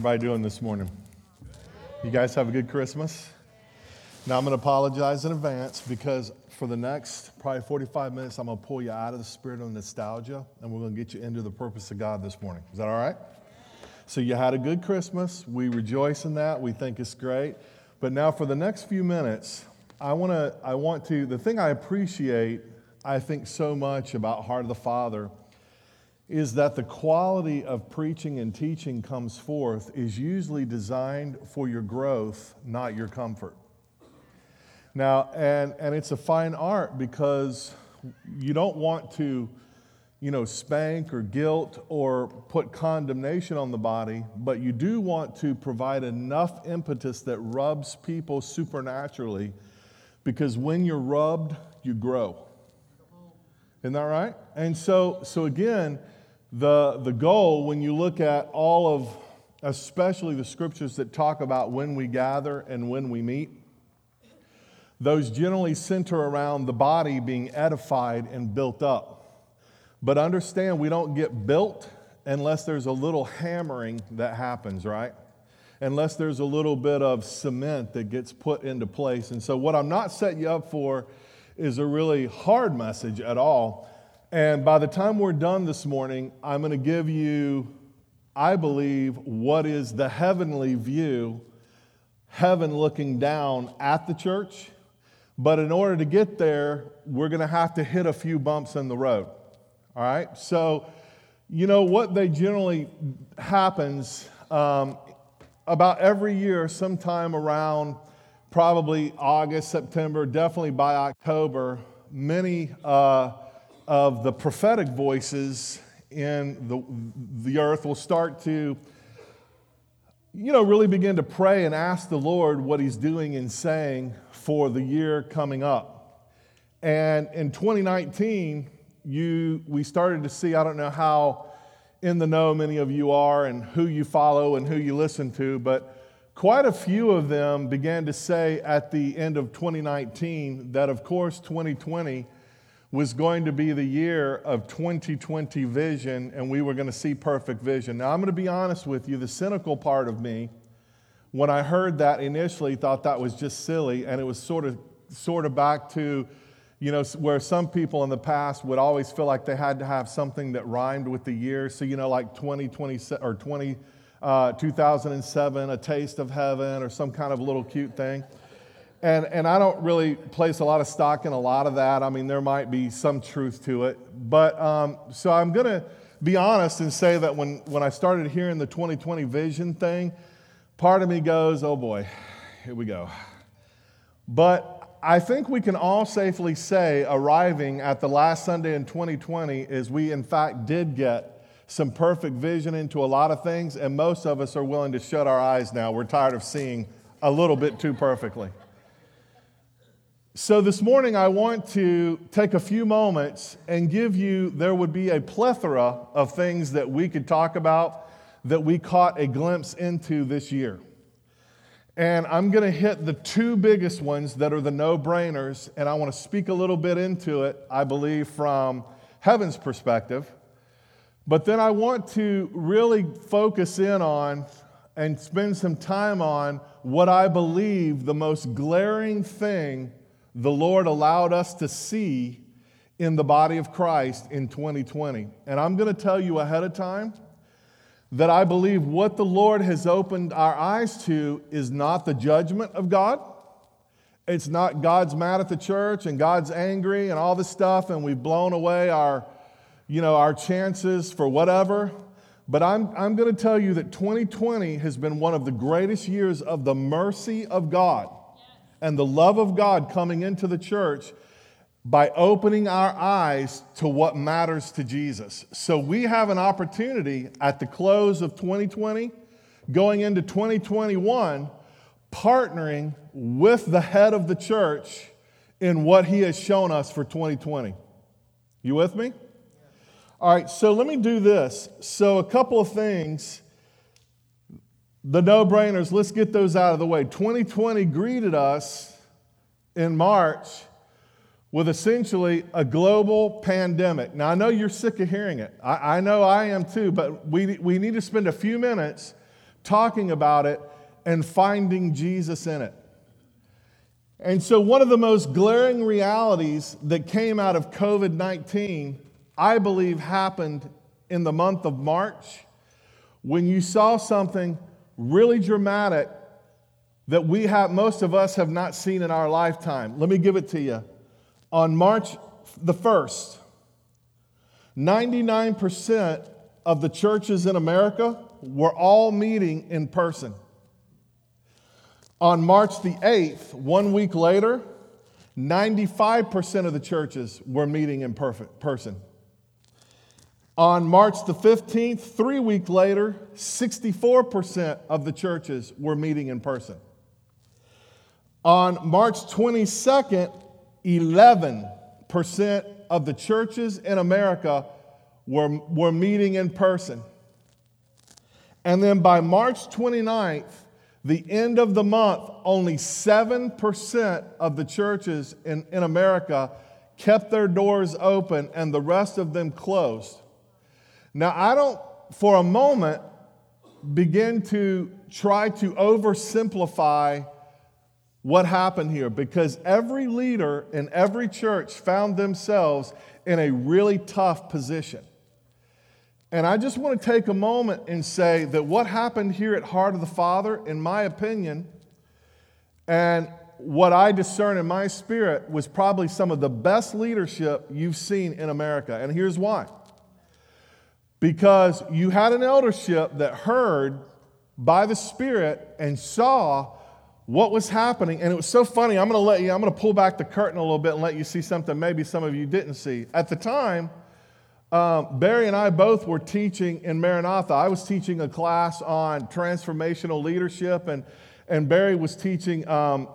Everybody doing this morning? You guys have a good Christmas? Now I'm going to apologize in advance because for the next probably 45 minutes, I'm going to pull you out of the spirit of nostalgia and we're going to get you into the purpose of God this morning. Is that all right? So you had a good Christmas. We rejoice in that. We think it's great. But now for the next few minutes, I want to I want to the thing I appreciate I think so much about Heart of the Father is that the quality of preaching and teaching comes forth is usually designed for your growth, not your comfort. Now, and, and it's a fine art because you don't want to, you know, spank or guilt or put condemnation on the body, but you do want to provide enough impetus that rubs people supernaturally because when you're rubbed, you grow. Isn't that right? And so, so again, the, the goal, when you look at all of, especially the scriptures that talk about when we gather and when we meet, those generally center around the body being edified and built up. But understand, we don't get built unless there's a little hammering that happens, right? Unless there's a little bit of cement that gets put into place. And so, what I'm not setting you up for is a really hard message at all. And by the time we're done this morning, I'm going to give you, I believe, what is the heavenly view, heaven looking down at the church. But in order to get there, we're going to have to hit a few bumps in the road. All right? So, you know, what they generally happens um, about every year, sometime around probably August, September, definitely by October, many. Uh, of the prophetic voices in the, the earth will start to, you know, really begin to pray and ask the Lord what He's doing and saying for the year coming up. And in 2019, you, we started to see, I don't know how in the know many of you are and who you follow and who you listen to, but quite a few of them began to say at the end of 2019 that, of course, 2020 was going to be the year of 2020 vision and we were going to see perfect vision. Now, I'm going to be honest with you, the cynical part of me, when I heard that initially, thought that was just silly, and it was sort of, sort of back to, you know, where some people in the past would always feel like they had to have something that rhymed with the year. So, you know, like 2020 or 20, uh, 2007, a taste of heaven, or some kind of little cute thing. And, and I don't really place a lot of stock in a lot of that. I mean, there might be some truth to it. But um, so I'm going to be honest and say that when, when I started hearing the 2020 vision thing, part of me goes, oh boy, here we go. But I think we can all safely say, arriving at the last Sunday in 2020, is we in fact did get some perfect vision into a lot of things, and most of us are willing to shut our eyes now. We're tired of seeing a little bit too perfectly. So, this morning, I want to take a few moments and give you, there would be a plethora of things that we could talk about that we caught a glimpse into this year. And I'm going to hit the two biggest ones that are the no brainers, and I want to speak a little bit into it, I believe, from heaven's perspective. But then I want to really focus in on and spend some time on what I believe the most glaring thing the Lord allowed us to see in the body of Christ in 2020. And I'm going to tell you ahead of time that I believe what the Lord has opened our eyes to is not the judgment of God. It's not God's mad at the church and God's angry and all this stuff, and we've blown away our, you know, our chances for whatever. But I'm, I'm going to tell you that 2020 has been one of the greatest years of the mercy of God and the love of God coming into the church by opening our eyes to what matters to Jesus. So we have an opportunity at the close of 2020, going into 2021, partnering with the head of the church in what he has shown us for 2020. You with me? All right, so let me do this. So, a couple of things the no brainers, let's get those out of the way. 2020 greeted us in March with essentially a global pandemic. Now, I know you're sick of hearing it. I, I, know I am too, but we, we need to spend a few minutes talking about it, and finding Jesus in it. And so, one of the most glaring realities that came out of COVID 19, I believe, happened in the month of March when you saw something really dramatic that we have, most of us have not seen in our lifetime. Let me give it to you. On March the 1st, 99% of the churches in America were all meeting in person. On March the 8th, one week later, 95% of the churches were meeting in person. On March the 15th, three weeks later, 64% of the churches were meeting in person. On March 22nd, 11% of the churches in America were, were meeting in person. And then by March 29th, the end of the month, only 7% of the churches in, in America kept their doors open and the rest of them closed. Now, I don't, for a moment, begin to try to oversimplify what happened here because every leader in every church found themselves in a really tough position. And I just want to take a moment and say that what happened here at Heart of the Father, in my opinion, and what I discern in my spirit was probably some of the best leadership you've seen in America. And here's why because you had an eldership that heard by the Spirit and saw what was happening. And it was so funny. I'm going to let you, I'm going to pull back the curtain a little bit and let you see something maybe some of you didn't see. At the time, um, Barry and I both were teaching in Maranatha. I was teaching a class on transformational leadership, and, and Barry was teaching um,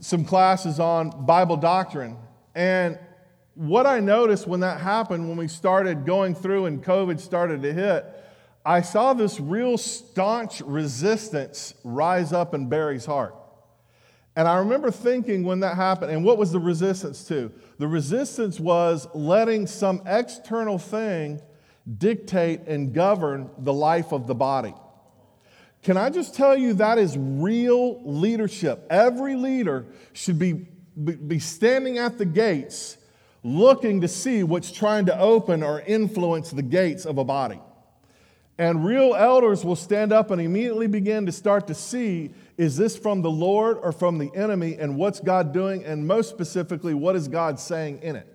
some classes on Bible doctrine. And what I noticed when that happened, when we started going through and COVID started to hit, I saw this real staunch resistance rise up in Barry's heart. And I remember thinking when that happened, and what was the resistance to? The resistance was letting some external thing dictate and govern the life of the body. Can I just tell you that is real leadership? Every leader should be, be standing at the gates looking to see what's trying to open or influence the gates of a body. And real elders will stand up and immediately begin to start to see is this from the Lord or from the enemy? And what's God doing? And most specifically, what is God saying in it?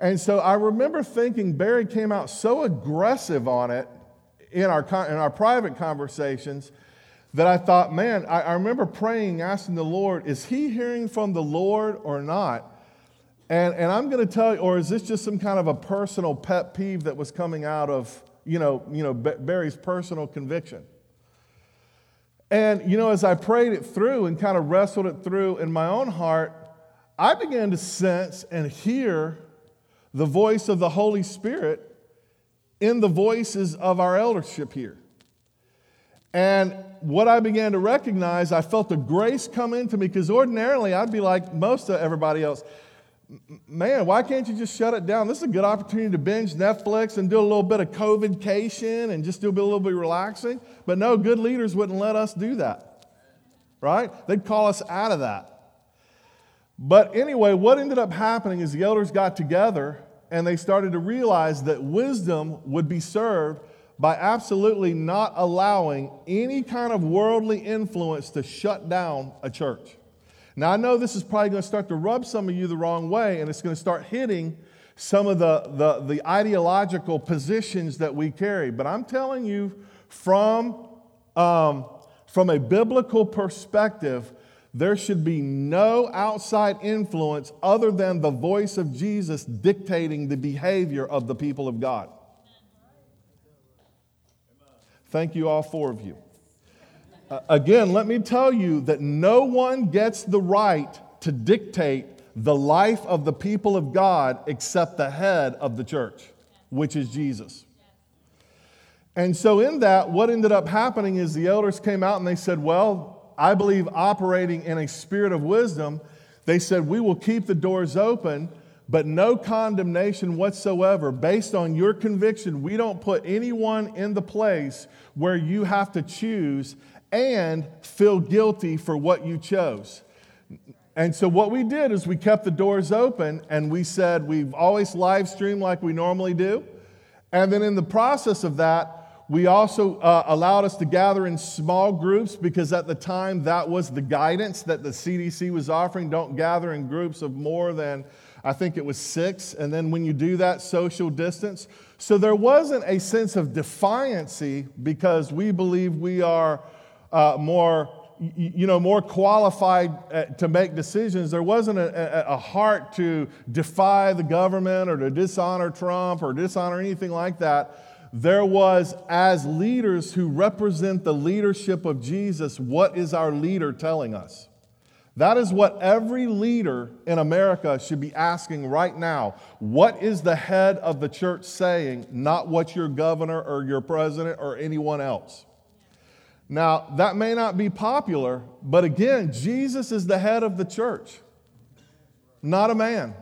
And so I remember thinking Barry came out so aggressive on it in our, in our private conversations that I thought, man, I, I remember praying, asking the Lord, is he hearing from the Lord or not? And, and I'm going to tell you, or is this just some kind of a personal pet peeve that was coming out of, you know, you know Barry's personal conviction? And, you know, as I prayed it through and kind of wrestled it through in my own heart, I began to sense and hear the voice of the Holy Spirit in the voices of our eldership here. And what I began to recognize, I felt the grace come into me because ordinarily I'd be like most of everybody else man, why can't you just shut it down? This is a good opportunity to binge Netflix and do a little bit of COVIDcation and just do a little bit relaxing. But no, good leaders wouldn't let us do that, right? They'd call us out of that. But anyway, what ended up happening is the elders got together and they started to realize that wisdom would be served by absolutely not allowing any kind of worldly influence to shut down a church. Now, I know this is probably going to start to rub some of you the wrong way, and it's going to start hitting some of the, the, the ideological positions that we carry. But I'm telling you, from, um, from a biblical perspective, there should be no outside influence other than the voice of Jesus dictating the behavior of the people of God. Thank you, all four of you. Again, let me tell you that no one gets the right to dictate the life of the people of God except the head of the church, which is Jesus. And so, in that, what ended up happening is the elders came out and they said, Well, I believe operating in a spirit of wisdom, they said, We will keep the doors open, but no condemnation whatsoever based on your conviction. We don't put anyone in the place where you have to choose and feel guilty for what you chose. And so, what we did is we kept the doors open and we said, We've always live streamed like we normally do. And then, in the process of that, we also uh, allowed us to gather in small groups because at the time that was the guidance that the CDC was offering. Don't gather in groups of more than, I think it was six. And then when you do that, social distance. So there wasn't a sense of defiancy because we believe we are uh, more. You know, more qualified uh, to make decisions. There wasn't a, a, a heart to defy the government or to dishonor Trump or dishonor anything like that there was, as leaders who represent the leadership of Jesus, what is our leader telling us? That is what every leader in America should be asking right now. What is the head of the church saying, not what your governor or your president or anyone else? Now, that may not be popular, but again, Jesus is the head of the church, not a man.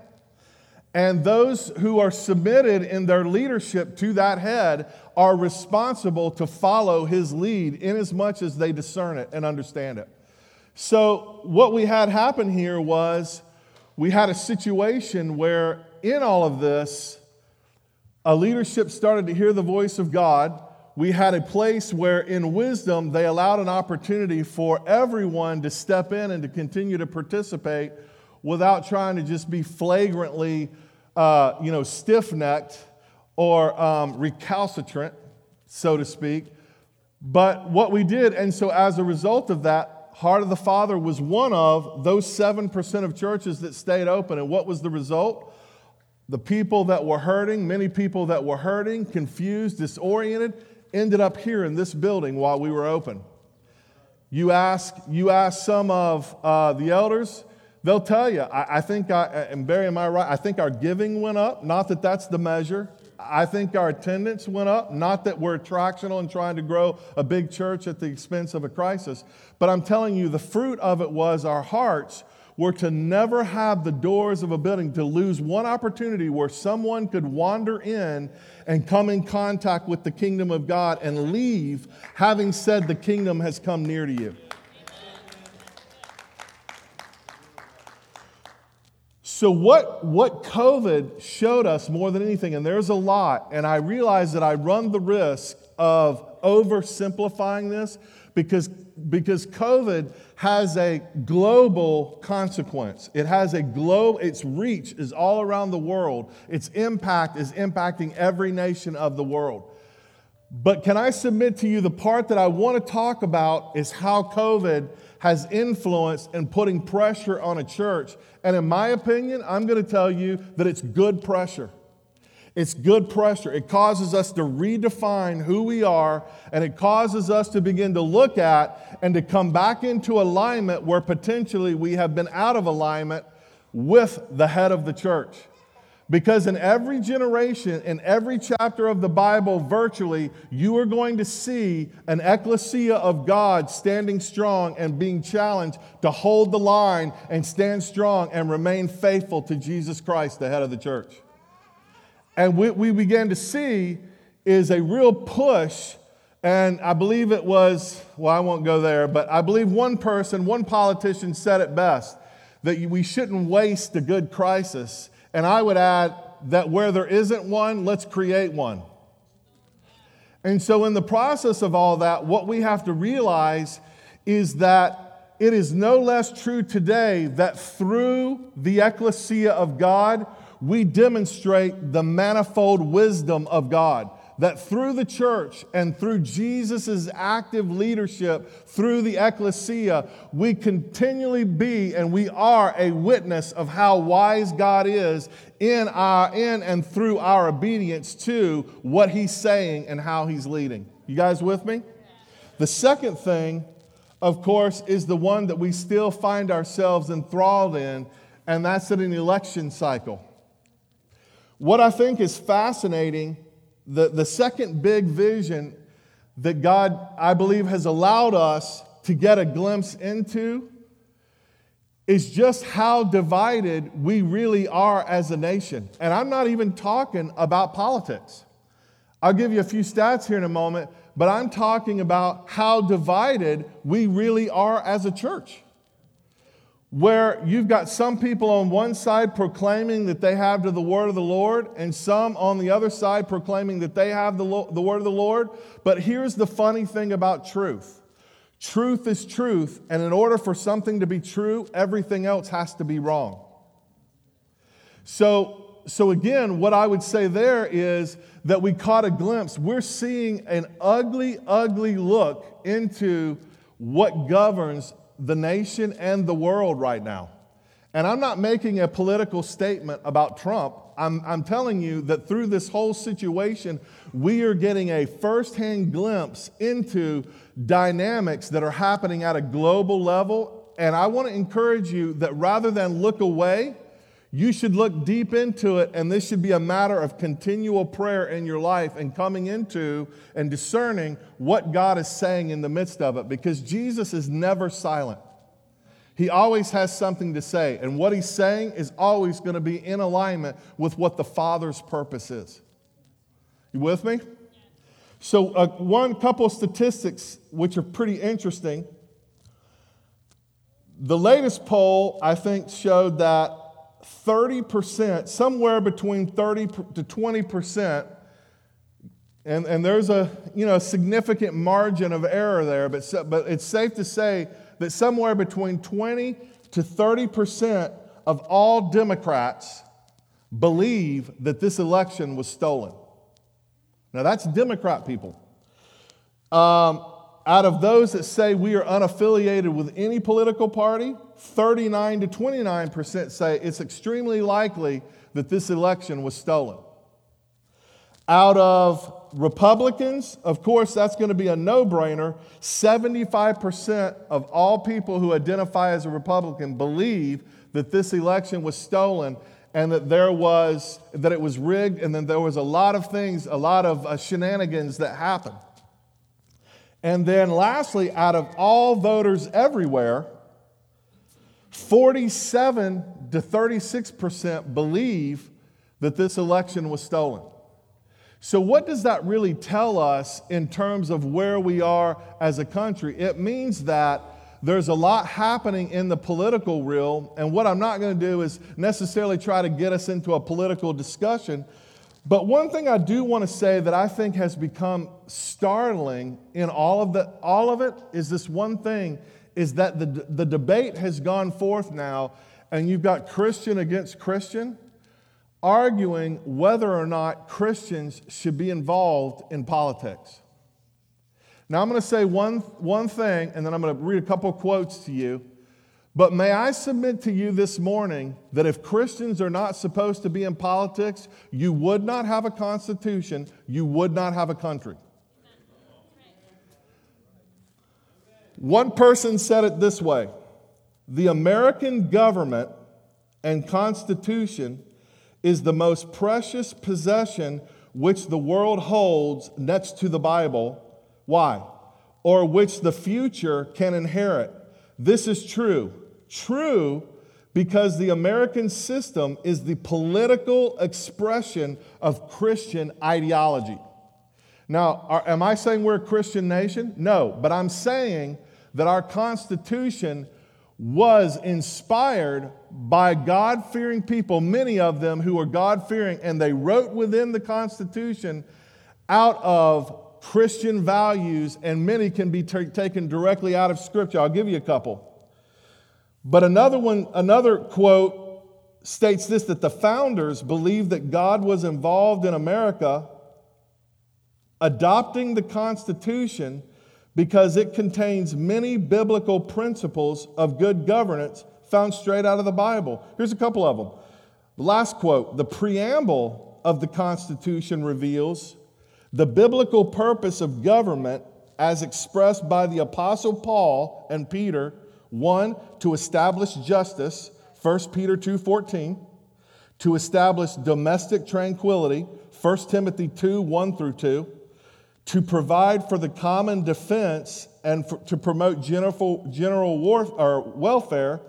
And those who are submitted in their leadership to that head are responsible to follow his lead in as much as they discern it and understand it. So, what we had happen here was we had a situation where, in all of this, a leadership started to hear the voice of God. We had a place where, in wisdom, they allowed an opportunity for everyone to step in and to continue to participate without trying to just be flagrantly uh, you know, stiff necked or um, recalcitrant, so to speak. But what we did, and so as a result of that, Heart of the Father was one of those 7% of churches that stayed open. And what was the result? The people that were hurting, many people that were hurting, confused, disoriented, ended up here in this building while we were open. You ask, you ask some of uh, the elders, They'll tell you, I, I think, I, and Barry, am I right? I think our giving went up, not that that's the measure. I think our attendance went up, not that we're attractional and trying to grow a big church at the expense of a crisis, but I'm telling you, the fruit of it was our hearts were to never have the doors of a building to lose one opportunity where someone could wander in and come in contact with the kingdom of God and leave having said the kingdom has come near to you. So, what, what COVID showed us more than anything, and there's a lot, and I realize that I run the risk of oversimplifying this because, because COVID has a global consequence. It has a globe, its reach is all around the world, its impact is impacting every nation of the world. But can I submit to you the part that I want to talk about is how COVID has influenced in putting pressure on a church. And in my opinion, I'm going to tell you that it's good pressure. It's good pressure. It causes us to redefine who we are, and it causes us to begin to look at and to come back into alignment where potentially we have been out of alignment with the head of the church. Because in every generation, in every chapter of the Bible, virtually, you are going to see an ecclesia of God standing strong and being challenged to hold the line and stand strong and remain faithful to Jesus Christ, the head of the church. And what we began to see is a real push, and I believe it was, well, I won't go there, but I believe one person, one politician said it best that we shouldn't waste a good crisis and I would add that where there isn't one, let's create one. And so, in the process of all that, what we have to realize is that it is no less true today that through the ecclesia of God, we demonstrate the manifold wisdom of God that through the church and through Jesus' active leadership, through the ecclesia, we continually be and we are a witness of how wise God is in, our, in and through our obedience to what He's saying and how He's leading. You guys with me? The second thing, of course, is the one that we still find ourselves enthralled in, and that's in an election cycle. What I think is fascinating the, the second big vision that God, I believe, has allowed us to get a glimpse into is just how divided we really are as a nation. And I'm not even talking about politics. I'll give you a few stats here in a moment, but I'm talking about how divided we really are as a church. Where you've got some people on one side proclaiming that they have to the word of the Lord, and some on the other side proclaiming that they have the, the word of the Lord. But here's the funny thing about truth Truth is truth, and in order for something to be true, everything else has to be wrong. So, so again, what I would say there is that we caught a glimpse. We're seeing an ugly, ugly look into what governs the nation and the world right now. And I'm not making a political statement about Trump. I'm, I'm telling you that through this whole situation, we are getting a firsthand glimpse into dynamics that are happening at a global level. And I want to encourage you that rather than look away, you should look deep into it, and this should be a matter of continual prayer in your life and coming into and discerning what God is saying in the midst of it because Jesus is never silent. He always has something to say, and what he's saying is always going to be in alignment with what the Father's purpose is. You with me? So, uh, one couple statistics which are pretty interesting. The latest poll, I think, showed that 30%, somewhere between 30 to 20%, and, and there's a you know, significant margin of error there, but, but it's safe to say that somewhere between 20 to 30% of all Democrats believe that this election was stolen. Now, that's Democrat people. Um, out of those that say we are unaffiliated with any political party, 39 to 29% say it's extremely likely that this election was stolen. Out of Republicans, of course, that's going to be a no brainer. 75% of all people who identify as a Republican believe that this election was stolen and that there was that it was rigged and then there was a lot of things a lot of uh, shenanigans that happened and then lastly out of all voters everywhere 47 to 36% believe that this election was stolen so, what does that really tell us in terms of where we are as a country? It means that there's a lot happening in the political realm, and what I'm not going to do is necessarily try to get us into a political discussion. But one thing I do want to say that I think has become startling in all of, the, all of it is this one thing is that the, the debate has gone forth now, and you've got Christian against Christian arguing whether or not Christians should be involved in politics. Now, I'm going to say one, one thing, and then I'm going to read a couple quotes to you. But may I submit to you this morning that if Christians are not supposed to be in politics, you would not have a constitution, you would not have a country. One person said it this way The American government and Constitution is the most precious possession which the world holds next to the Bible. Why? Or which the future can inherit. This is true. True because the American system is the political expression of Christian ideology. Now, are, am I saying we're a Christian nation? No, but I'm saying that our Constitution was inspired by God fearing people, many of them who were God fearing, and they wrote within the Constitution out of Christian values, and many can be t- taken directly out of Scripture. I'll give you a couple. But another one, another quote states this that the founders believed that God was involved in America adopting the Constitution because it contains many biblical principles of good governance found straight out of the Bible. Here's a couple of them. The last quote The preamble of the Constitution reveals the biblical purpose of government as expressed by the Apostle Paul and Peter one, to establish justice, 1 Peter 2.14, to establish domestic tranquility, 1 Timothy 2, 1 through 2, to provide for the common defense and for, to promote general, general war, or welfare,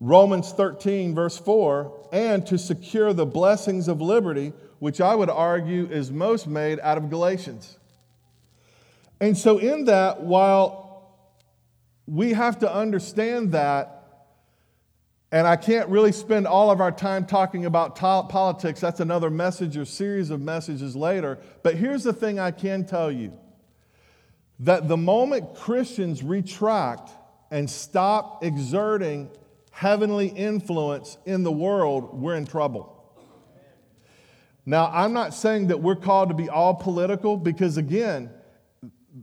Romans 13, verse 4, and to secure the blessings of liberty, which I would argue is most made out of Galatians. And so, in that, while we have to understand that, and I can't really spend all of our time talking about politics, that's another message or series of messages later. But here's the thing I can tell you that the moment Christians retract and stop exerting heavenly influence in the world, we're in trouble. Now, I'm not saying that we're called to be all political because, again,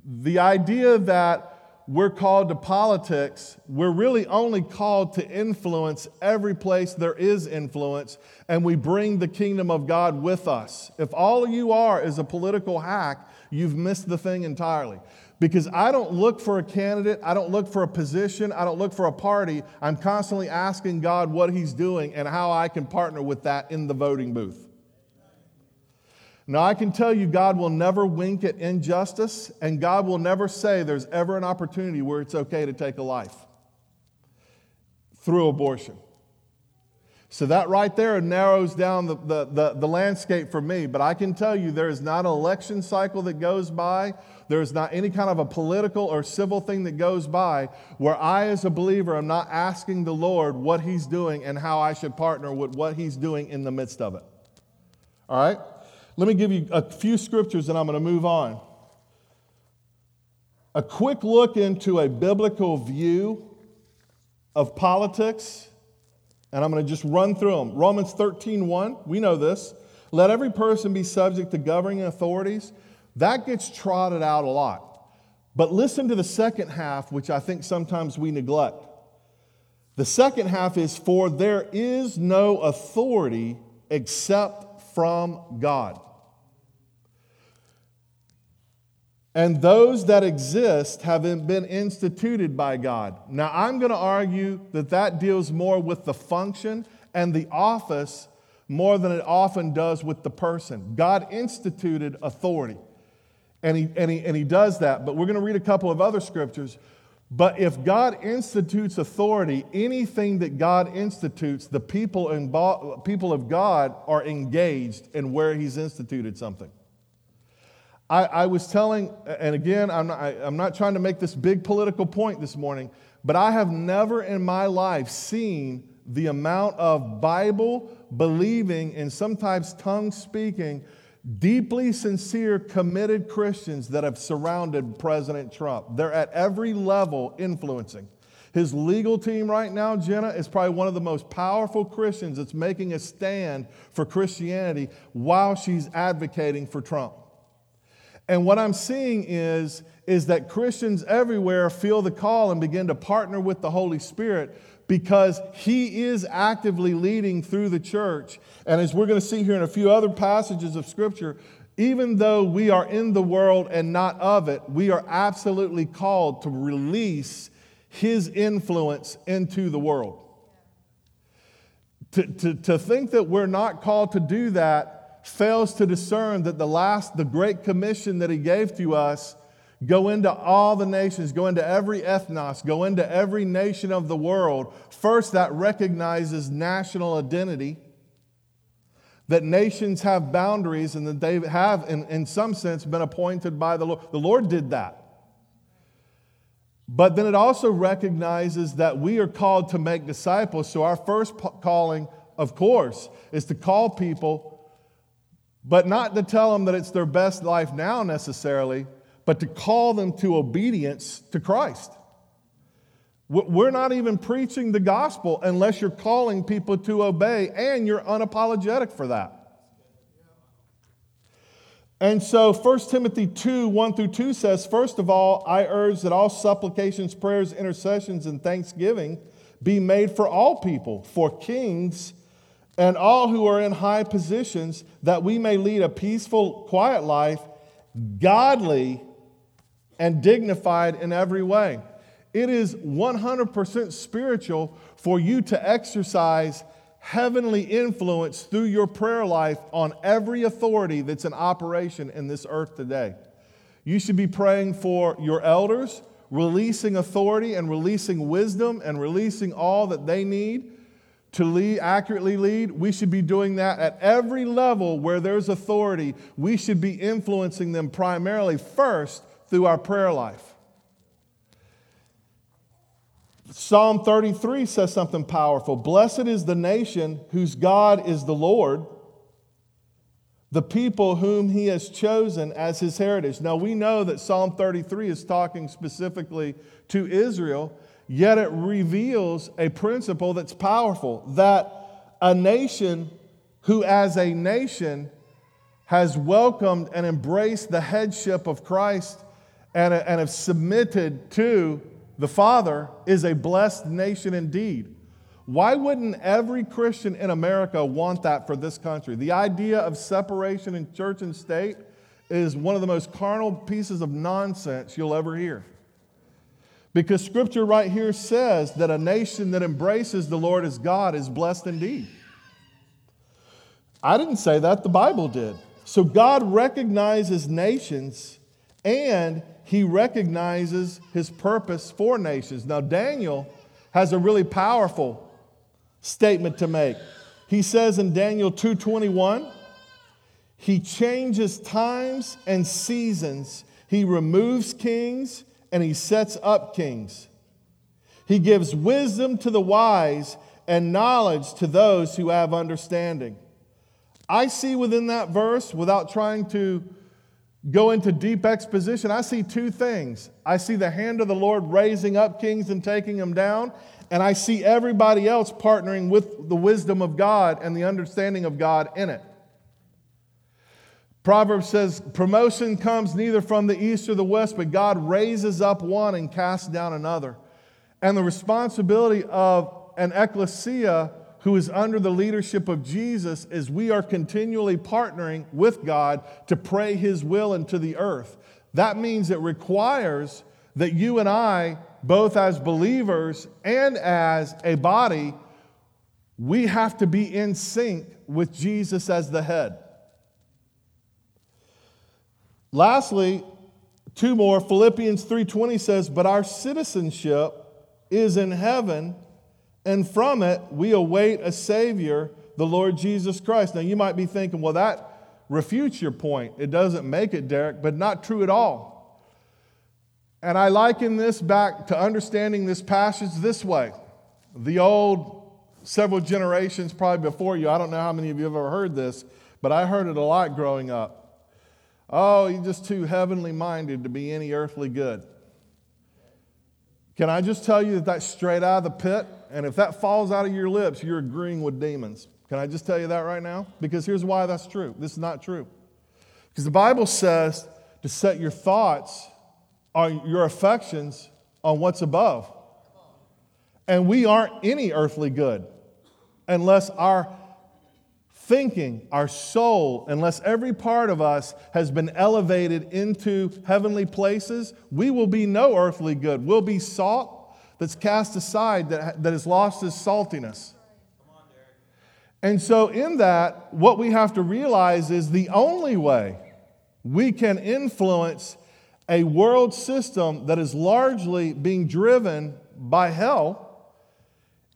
the idea that we're called to politics, we're really only called to influence every place there is influence, and we bring the kingdom of God with us. If all you are is a political hack, you've missed the thing entirely. Because I don't look for a candidate, I don't look for a position, I don't look for a party. I'm constantly asking God what He's doing and how I can partner with that in the voting booth. Now, I can tell you, God will never wink at injustice, and God will never say there's ever an opportunity where it's okay to take a life through abortion. So that right there narrows down the, the, the, the, landscape for me. But I can tell you there is not an election cycle that goes by, there is not any kind of a political or civil thing that goes by where I, as a believer, am not asking the Lord what He's doing and how I should partner with what He's doing in the midst of it. All right? Let me give you a few scriptures and I'm going to move on. A quick look into a biblical view of politics and I'm going to just run through them. Romans 13, 1, we know this. Let every person be subject to governing authorities. That gets trotted out a lot. But listen to the second half, which I think sometimes we neglect. The second half is For there is no authority except from God. And those that exist have been instituted by God. Now, I'm going to argue that that deals more with the function and the office more than it often does with the person. God instituted authority, and he, and he, and he does that. But we're going to read a couple of other scriptures. But if God institutes authority, anything that God institutes, the people, in, people of God are engaged in where He's instituted something. I, I was telling, and again, I'm not, I, I'm not trying to make this big political point this morning, but I have never in my life seen the amount of Bible believing and sometimes tongue speaking, deeply sincere, committed Christians that have surrounded President Trump. They're at every level influencing. His legal team right now, Jenna, is probably one of the most powerful Christians that's making a stand for Christianity while she's advocating for Trump. And what I'm seeing is, is that Christians everywhere feel the call and begin to partner with the Holy Spirit because He is actively leading through the church. And as we're going to see here in a few other passages of Scripture, even though we are in the world and not of it, we are absolutely called to release His influence into the world. To, to, to think that we're not called to do that fails to discern that the last, the great commission that he gave to us go into all the nations, go into every ethnos, go into every nation of the world. First, that recognizes national identity, that nations have boundaries and that they have, in, in some sense, been appointed by the Lord. The Lord did that. But then it also recognizes that we are called to make disciples. So, our first calling, of course, is to call people but not to tell them that it's their best life now necessarily, but to call them to obedience to Christ. We're not even preaching the gospel unless you're calling people to obey and you're unapologetic for that. And so 1 Timothy 2 1 through 2 says, First of all, I urge that all supplications, prayers, intercessions, and thanksgiving be made for all people, for kings and all who are in high positions, that we may lead a peaceful, quiet life, godly and dignified in every way. It is 100% spiritual for you to exercise heavenly influence through your prayer life on every authority that's in operation in this earth today. You should be praying for your elders, releasing authority and releasing wisdom and releasing all that they need to lead, accurately lead, we should be doing that at every level where there's authority. We should be influencing them primarily first through our prayer life. Psalm 33 says something powerful. Blessed is the nation whose God is the Lord, the people whom he has chosen as his heritage. Now, we know that Psalm 33 is talking specifically to Israel, yet it reveals a principle that's powerful that a nation who, as a nation, has welcomed and embraced the headship of Christ and, and have submitted to the Father is a blessed nation indeed. Why wouldn't every Christian in America want that for this country? The idea of separation in church and state is one of the most carnal pieces of nonsense you'll ever hear. Because scripture right here says that a nation that embraces the Lord as God is blessed indeed. I didn't say that, the Bible did. So God recognizes nations and he recognizes his purpose for nations. Now, Daniel has a really powerful statement to make. He says in Daniel 2:21, he changes times and seasons. He removes kings and he sets up kings. He gives wisdom to the wise and knowledge to those who have understanding. I see within that verse, without trying to go into deep exposition, I see two things. I see the hand of the Lord raising up kings and taking them down, and I see everybody else partnering with the wisdom of God and the understanding of God in it. Proverbs says, Promotion comes neither from the east or the west, but God raises up one and casts down another. And the responsibility of an ecclesia who is under the leadership of Jesus as we are continually partnering with God to pray his will into the earth. That means it requires that you and I, both as believers and as a body, we have to be in sync with Jesus as the head. Lastly, two more Philippians 3:20 says, "But our citizenship is in heaven, and from it we await a Savior, the Lord Jesus Christ. Now you might be thinking, well, that refutes your point. It doesn't make it, Derek, but not true at all. And I liken this back to understanding this passage this way. The old, several generations probably before you, I don't know how many of you have ever heard this, but I heard it a lot growing up. Oh, you're just too heavenly minded to be any earthly good. Can I just tell you that that's straight out of the pit? And if that falls out of your lips, you're agreeing with demons. Can I just tell you that right now? Because here's why that's true. This is not true. Because the Bible says to set your thoughts on your affections on what's above. And we aren't any earthly good unless our thinking, our soul, unless every part of us has been elevated into heavenly places, we will be no earthly good. We'll be salt that's cast aside, that, that has lost its saltiness. And so, in that, what we have to realize is the only way we can influence a world system that is largely being driven by hell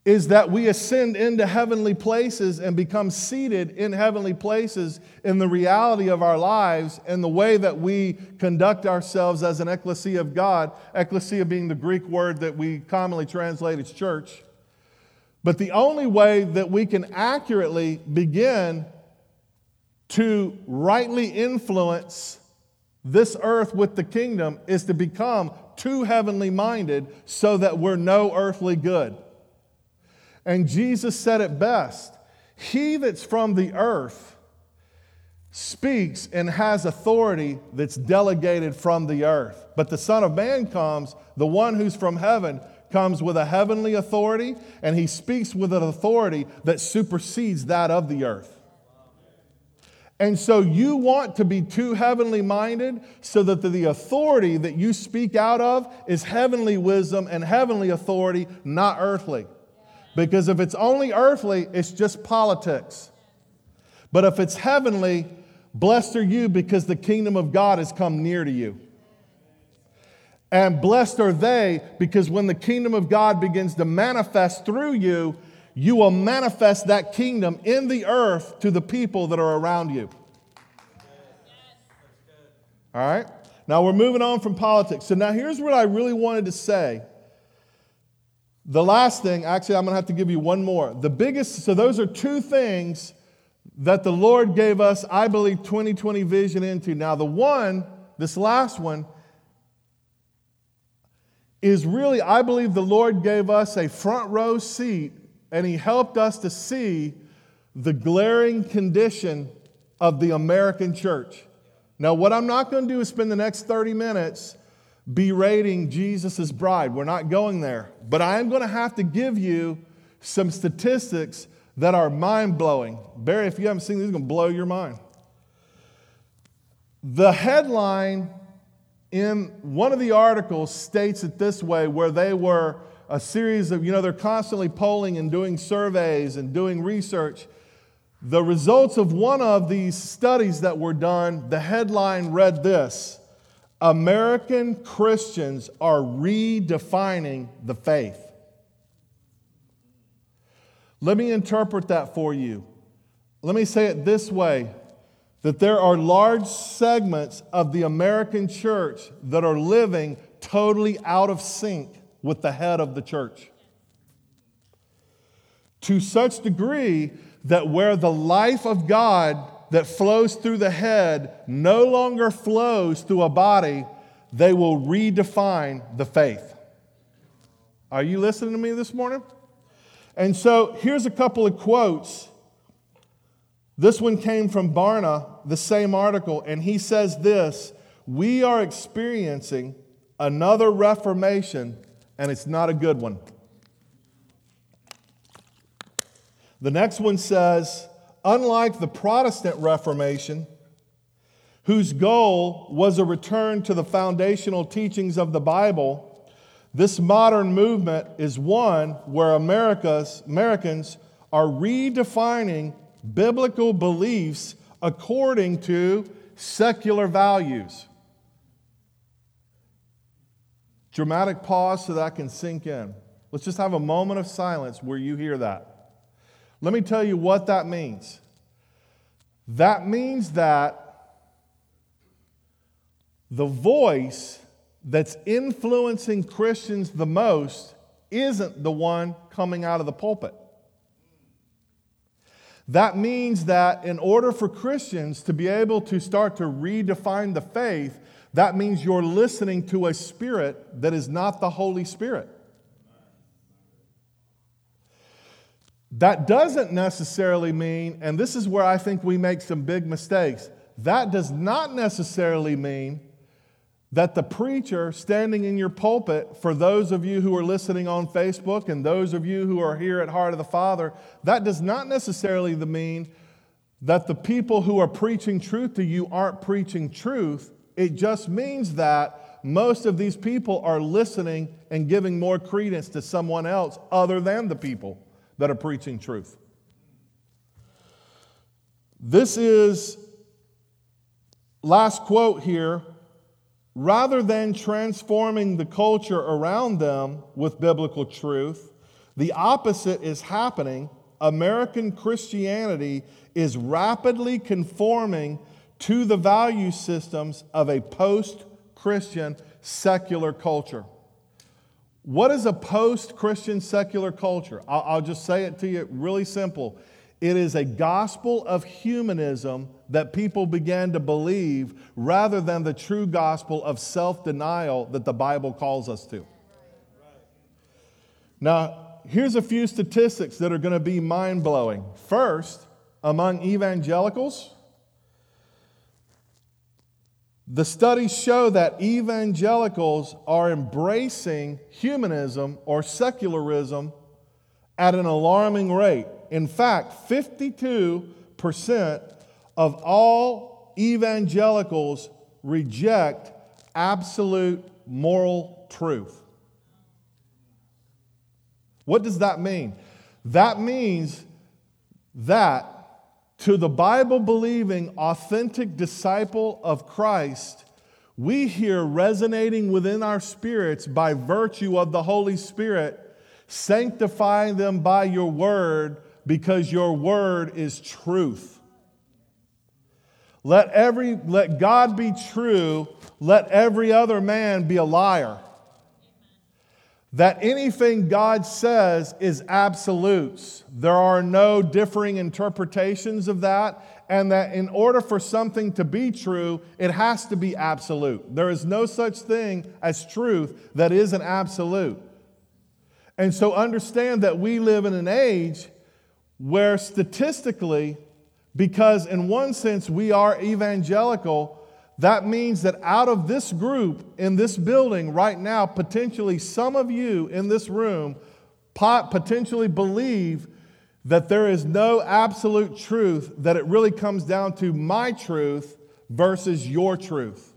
is that we ascend into heavenly places and become seated in heavenly places in the reality of our lives and the way that we conduct ourselves as an ecclesia of God, ecclesia being the Greek word that we commonly translate as church. But the only way that we can accurately begin to rightly influence this earth with the kingdom is to become too heavenly minded so that we're no earthly good. And Jesus said it best He that's from the earth speaks and has authority that's delegated from the earth. But the Son of Man comes, the one who's from heaven, comes with a heavenly authority, and he speaks with an authority that supersedes that of the earth. And so you want to be too heavenly minded so that the authority that you speak out of is heavenly wisdom and heavenly authority, not earthly. Because if it's only earthly, it's just politics. But if it's heavenly, blessed are you because the kingdom of God has come near to you. And blessed are they because when the kingdom of God begins to manifest through you, you will manifest that kingdom in the earth to the people that are around you. All right? Now we're moving on from politics. So now here's what I really wanted to say. The last thing, actually, I'm going to have to give you one more. The biggest, so those are two things that the Lord gave us, I believe, 2020 vision into. Now, the one, this last one, is really, I believe the Lord gave us a front row seat and He helped us to see the glaring condition of the American church. Now, what I'm not going to do is spend the next 30 minutes berating Jesus' bride. We're not going there. But I am going to have to give you some statistics that are mind blowing. Barry, if you haven't seen these, it's going to blow your mind. The headline in one of the articles states it this way where they were a series of, you know, they're constantly polling and doing surveys and doing research. The results of one of these studies that were done, the headline read this American Christians are redefining the faith. Let me interpret that for you. Let me say it this way that there are large segments of the American church that are living totally out of sync with the head of the church. To such degree that where the life of God that flows through the head no longer flows through a body, they will redefine the faith. Are you listening to me this morning? And so here's a couple of quotes. This one came from Barna, the same article, and he says this We are experiencing another reformation, and it's not a good one. The next one says, unlike the Protestant Reformation, whose goal was a return to the foundational teachings of the Bible, this modern movement is one where America's, Americans are redefining biblical beliefs according to secular values. Dramatic pause so that I can sink in. Let's just have a moment of silence where you hear that. Let me tell you what that means. That means that the voice that's influencing Christians the most isn't the one coming out of the pulpit. That means that in order for Christians to be able to start to redefine the faith, that means you're listening to a spirit that is not the Holy Spirit. That doesn't necessarily mean, and this is where I think we make some big mistakes, that does not necessarily mean that the preacher standing in your pulpit, for those of you who are listening on Facebook and those of you who are here at Heart of the Father, that does not necessarily mean that the people who are preaching truth to you aren't preaching truth. It just means that most of these people are listening and giving more credence to someone else other than the people that are preaching truth. This is, last quote here, rather than transforming the culture around them with biblical truth, the opposite is happening. American Christianity is rapidly conforming to the value systems of a post Christian secular culture. What is a post Christian secular culture? I'll, I'll, just say it to you really simple. It is a gospel of humanism that people began to believe rather than the true gospel of self denial that the Bible calls us to. Now, here's a few statistics that are going to be mind blowing. First, among evangelicals, the studies show that evangelicals are embracing humanism or secularism at an alarming rate. In fact, 52% of all evangelicals reject absolute moral truth. What does that mean? That means that to the Bible believing, authentic disciple of Christ, we hear resonating within our spirits by virtue of the Holy Spirit, sanctifying them by your word because your word is truth. Let every let God be true, let every other man be a liar. That anything God says is absolutes. There are no differing interpretations of that and that in order for something to be true, it has to be absolute. There is no such thing as truth that is an absolute. And so understand that we live in an age where statistically, because in one sense we are evangelical, that means that out of this group in this building right now, potentially some of you in this room potentially believe that there is no absolute truth, that it really comes down to my truth versus your truth.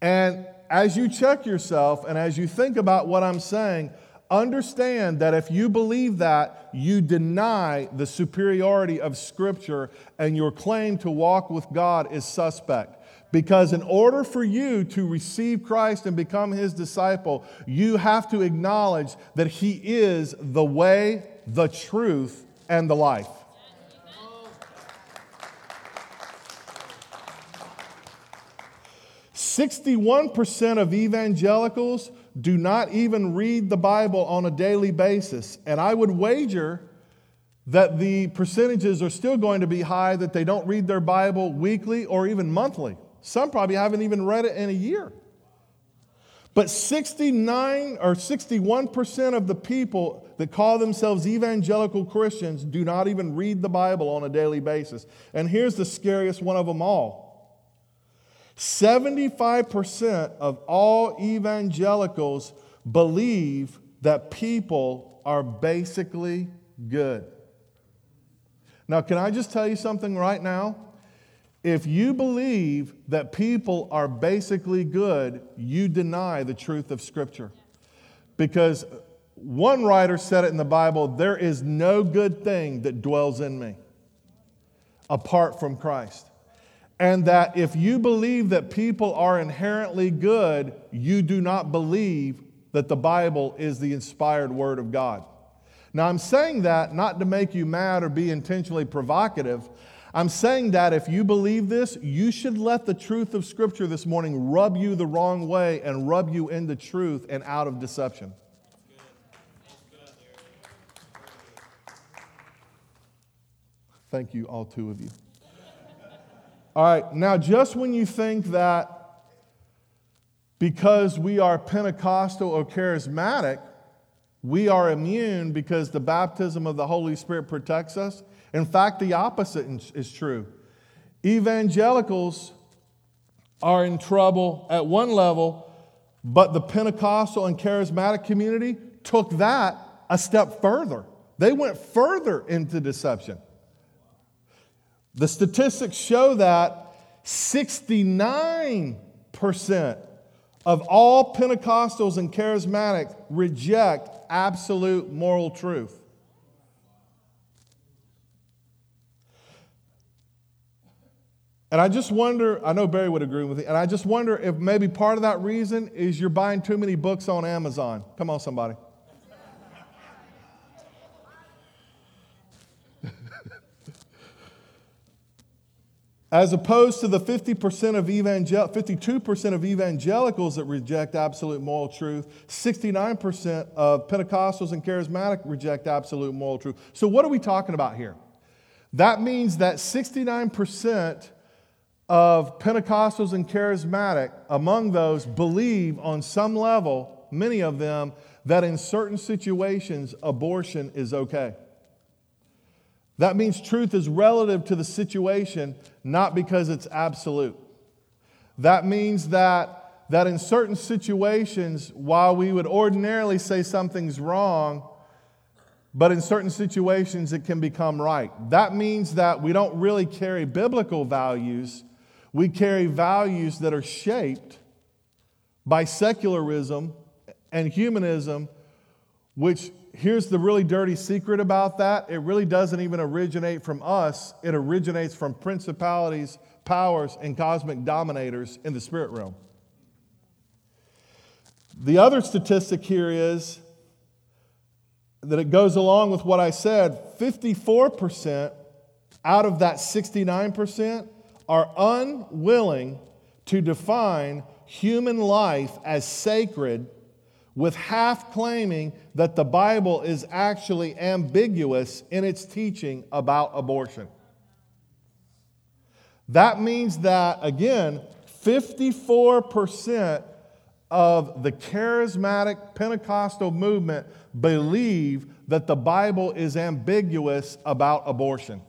And as you check yourself and as you think about what I'm saying, understand that if you believe that, you deny the superiority of Scripture and your claim to walk with God is suspect. Because in order for you to receive Christ and become his disciple, you have to acknowledge that he is the way, the truth, and the life. Sixty-one percent of evangelicals do not even read the Bible on a daily basis, and I would wager that the percentages are still going to be high that they don't read their Bible weekly or even monthly. Some probably haven't even read it in a year. But 69 or 61% of the people that call themselves evangelical Christians do not even read the Bible on a daily basis. And here's the scariest one of them all 75% of all evangelicals believe that people are basically good. Now, can I just tell you something right now? If you believe that people are basically good, you deny the truth of Scripture. Because one writer said it in the Bible there is no good thing that dwells in me apart from Christ. And that if you believe that people are inherently good, you do not believe that the Bible is the inspired Word of God. Now, I'm saying that not to make you mad or be intentionally provocative. I'm saying that if you believe this, you should let the truth of Scripture this morning rub you the wrong way and rub you into truth and out of deception. Thank you, all two of you. All right, now just when you think that because we are Pentecostal or charismatic, we are immune because the baptism of the Holy Spirit protects us, in fact, the opposite is true. Evangelicals are in trouble at one level, but the Pentecostal and charismatic community took that a step further. They went further into deception. The statistics show that 69% of all Pentecostals and charismatic reject absolute moral truth. And I just wonder, I know Barry would agree with me, and I just wonder if maybe part of that reason is you're buying too many books on Amazon. Come on, somebody. As opposed to the 50% of evangel- 52% of evangelicals that reject absolute moral truth, 69% of Pentecostals and charismatic reject absolute moral truth. So, what are we talking about here? That means that 69% of Pentecostals and charismatic, among those, believe on some level, many of them, that in certain situations abortion is okay. That means truth is relative to the situation, not because it's absolute. That means that, that in certain situations, while we would ordinarily say something's wrong, but in certain situations it can become right. That means that we don't really carry biblical values we carry values that are shaped by secularism and humanism, which here's the really dirty secret about that. It really doesn't even originate from us, it originates from principalities, powers, and cosmic dominators in the spirit realm. The other statistic here is that it goes along with what I said. 54% out of that 69% are unwilling to define human life as sacred, with half claiming that the Bible is actually ambiguous in its teaching about abortion. That means that, again, 54% of the charismatic Pentecostal movement believe that the Bible is ambiguous about abortion.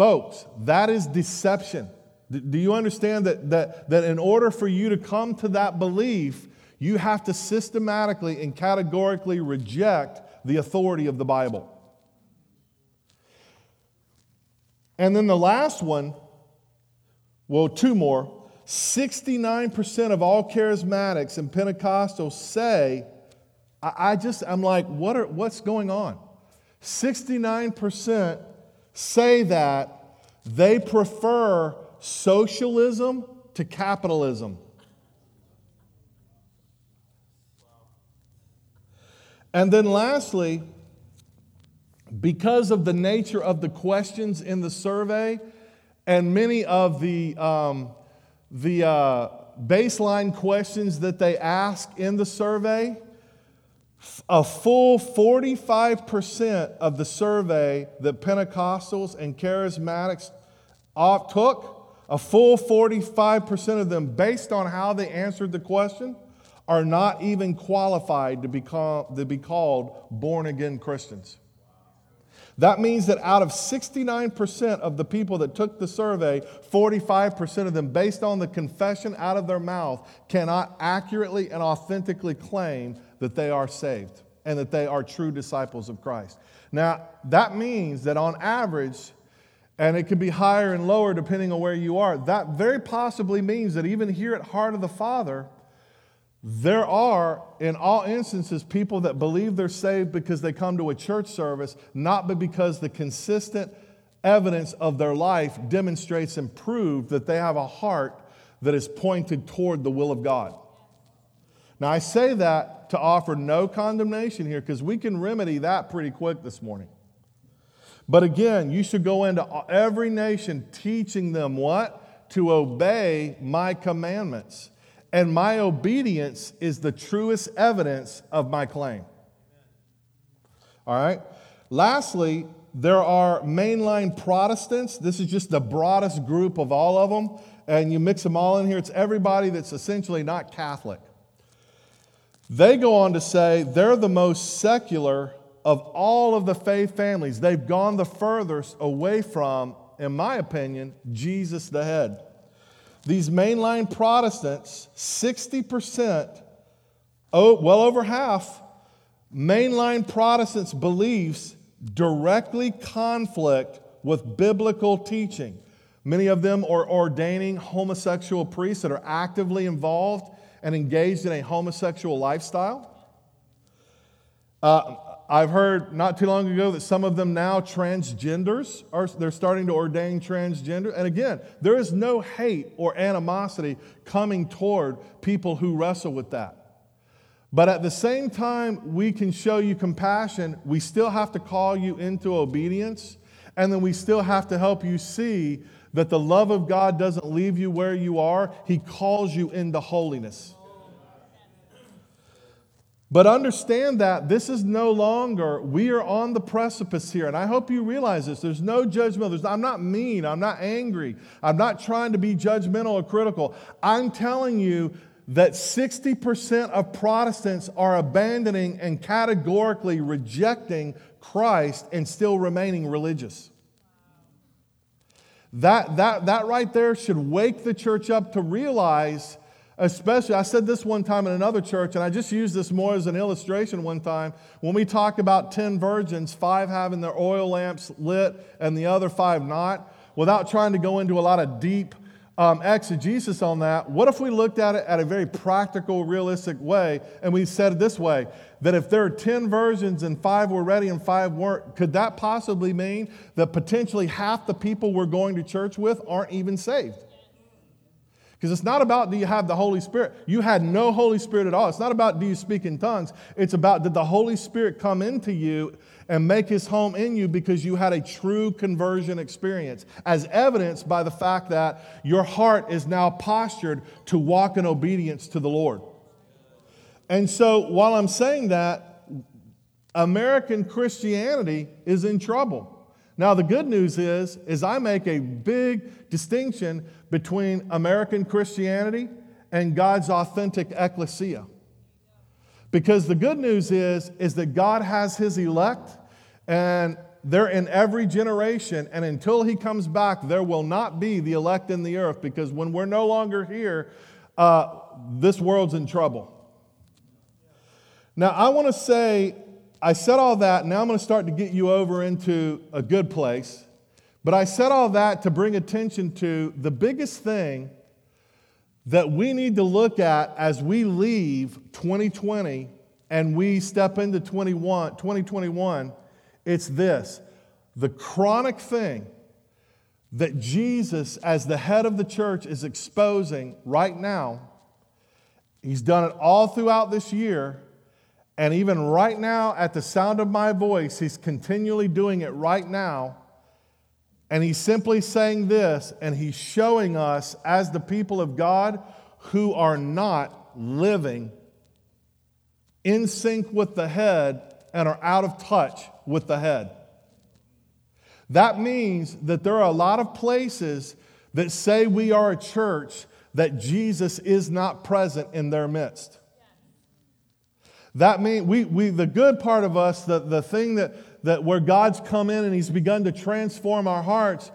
Folks, that is deception. Do you understand that, that, that in order for you to come to that belief, you have to systematically and categorically reject the authority of the Bible? And then the last one, well, two more. 69% of all charismatics and Pentecostals say, I, I just, I'm like, what are, what's going on? 69% say that they prefer socialism to capitalism. And then lastly, because of the nature of the questions in the survey and many of the, um, the uh, baseline questions that they ask in the survey, a full 45% of the survey that Pentecostals and charismatics took, a full 45% of them, based on how they answered the question, are not even qualified to be, call, to be called born again Christians. That means that out of 69% of the people that took the survey, 45% of them, based on the confession out of their mouth, cannot accurately and authentically claim that they are saved and that they are true disciples of Christ. Now, that means that on average, and it could be higher and lower depending on where you are, that very possibly means that even here at Heart of the Father, there are, in all instances, people that believe they're saved because they come to a church service, not but because the consistent evidence of their life demonstrates and proves that they have a heart that is pointed toward the will of God. Now, I say that to offer no condemnation here because we can remedy that pretty quick this morning. But again, you should go into every nation teaching them what? To obey my commandments. And my obedience is the truest evidence of my claim. All right? Lastly, there are mainline Protestants. This is just the broadest group of all of them. And you mix them all in here, it's everybody that's essentially not Catholic. They go on to say they're the most secular of all of the faith families. They've gone the furthest away from, in my opinion, Jesus the head. These mainline Protestants, 60%, oh, well over half, mainline Protestants' beliefs directly conflict with biblical teaching. Many of them are ordaining homosexual priests that are actively involved and engaged in a homosexual lifestyle. Uh, I've heard not too long ago that some of them now transgenders are they're starting to ordain transgender. And again, there is no hate or animosity coming toward people who wrestle with that. But at the same time, we can show you compassion. We still have to call you into obedience. And then we still have to help you see that the love of God doesn't leave you where you are, He calls you into holiness. But understand that this is no longer, we are on the precipice here. And I hope you realize this. There's no judgment. There's, I'm not mean. I'm not angry. I'm not trying to be judgmental or critical. I'm telling you that 60% of Protestants are abandoning and categorically rejecting Christ and still remaining religious. That, that, that right there should wake the church up to realize, especially, I said this one time in another church, and I just used this more as an illustration one time. When we talk about 10 virgins, five having their oil lamps lit and the other five not, without trying to go into a lot of deep um, exegesis on that, what if we looked at it at a very practical, realistic way and we said it this way that if there are 10 versions and five were ready and five weren't, could that possibly mean that potentially half the people we're going to church with aren't even saved? Because it's not about do you have the Holy Spirit. You had no Holy Spirit at all. It's not about do you speak in tongues. It's about did the Holy Spirit come into you and make his home in you because you had a true conversion experience, as evidenced by the fact that your heart is now postured to walk in obedience to the Lord. And so while I'm saying that, American Christianity is in trouble. Now the good news is is I make a big distinction between American Christianity and God's authentic ecclesia. Because the good news is, is that God has his elect and they're in every generation. And until he comes back, there will not be the elect in the earth because when we're no longer here, uh, this world's in trouble. Now, I want to say, I said all that. Now I'm going to start to get you over into a good place. But I said all that to bring attention to the biggest thing that we need to look at as we leave 2020 and we step into 21, 2021. It's this the chronic thing that Jesus, as the head of the church, is exposing right now. He's done it all throughout this year. And even right now, at the sound of my voice, he's continually doing it right now and he's simply saying this, and he's showing us as the people of God who are not living in sync with the head and are out of touch with the head. That means that there are a lot of places that say we are a church that Jesus is not present in their midst. That means we, we the good part of us, the, the thing that that where God's come in and He's begun to transform our hearts,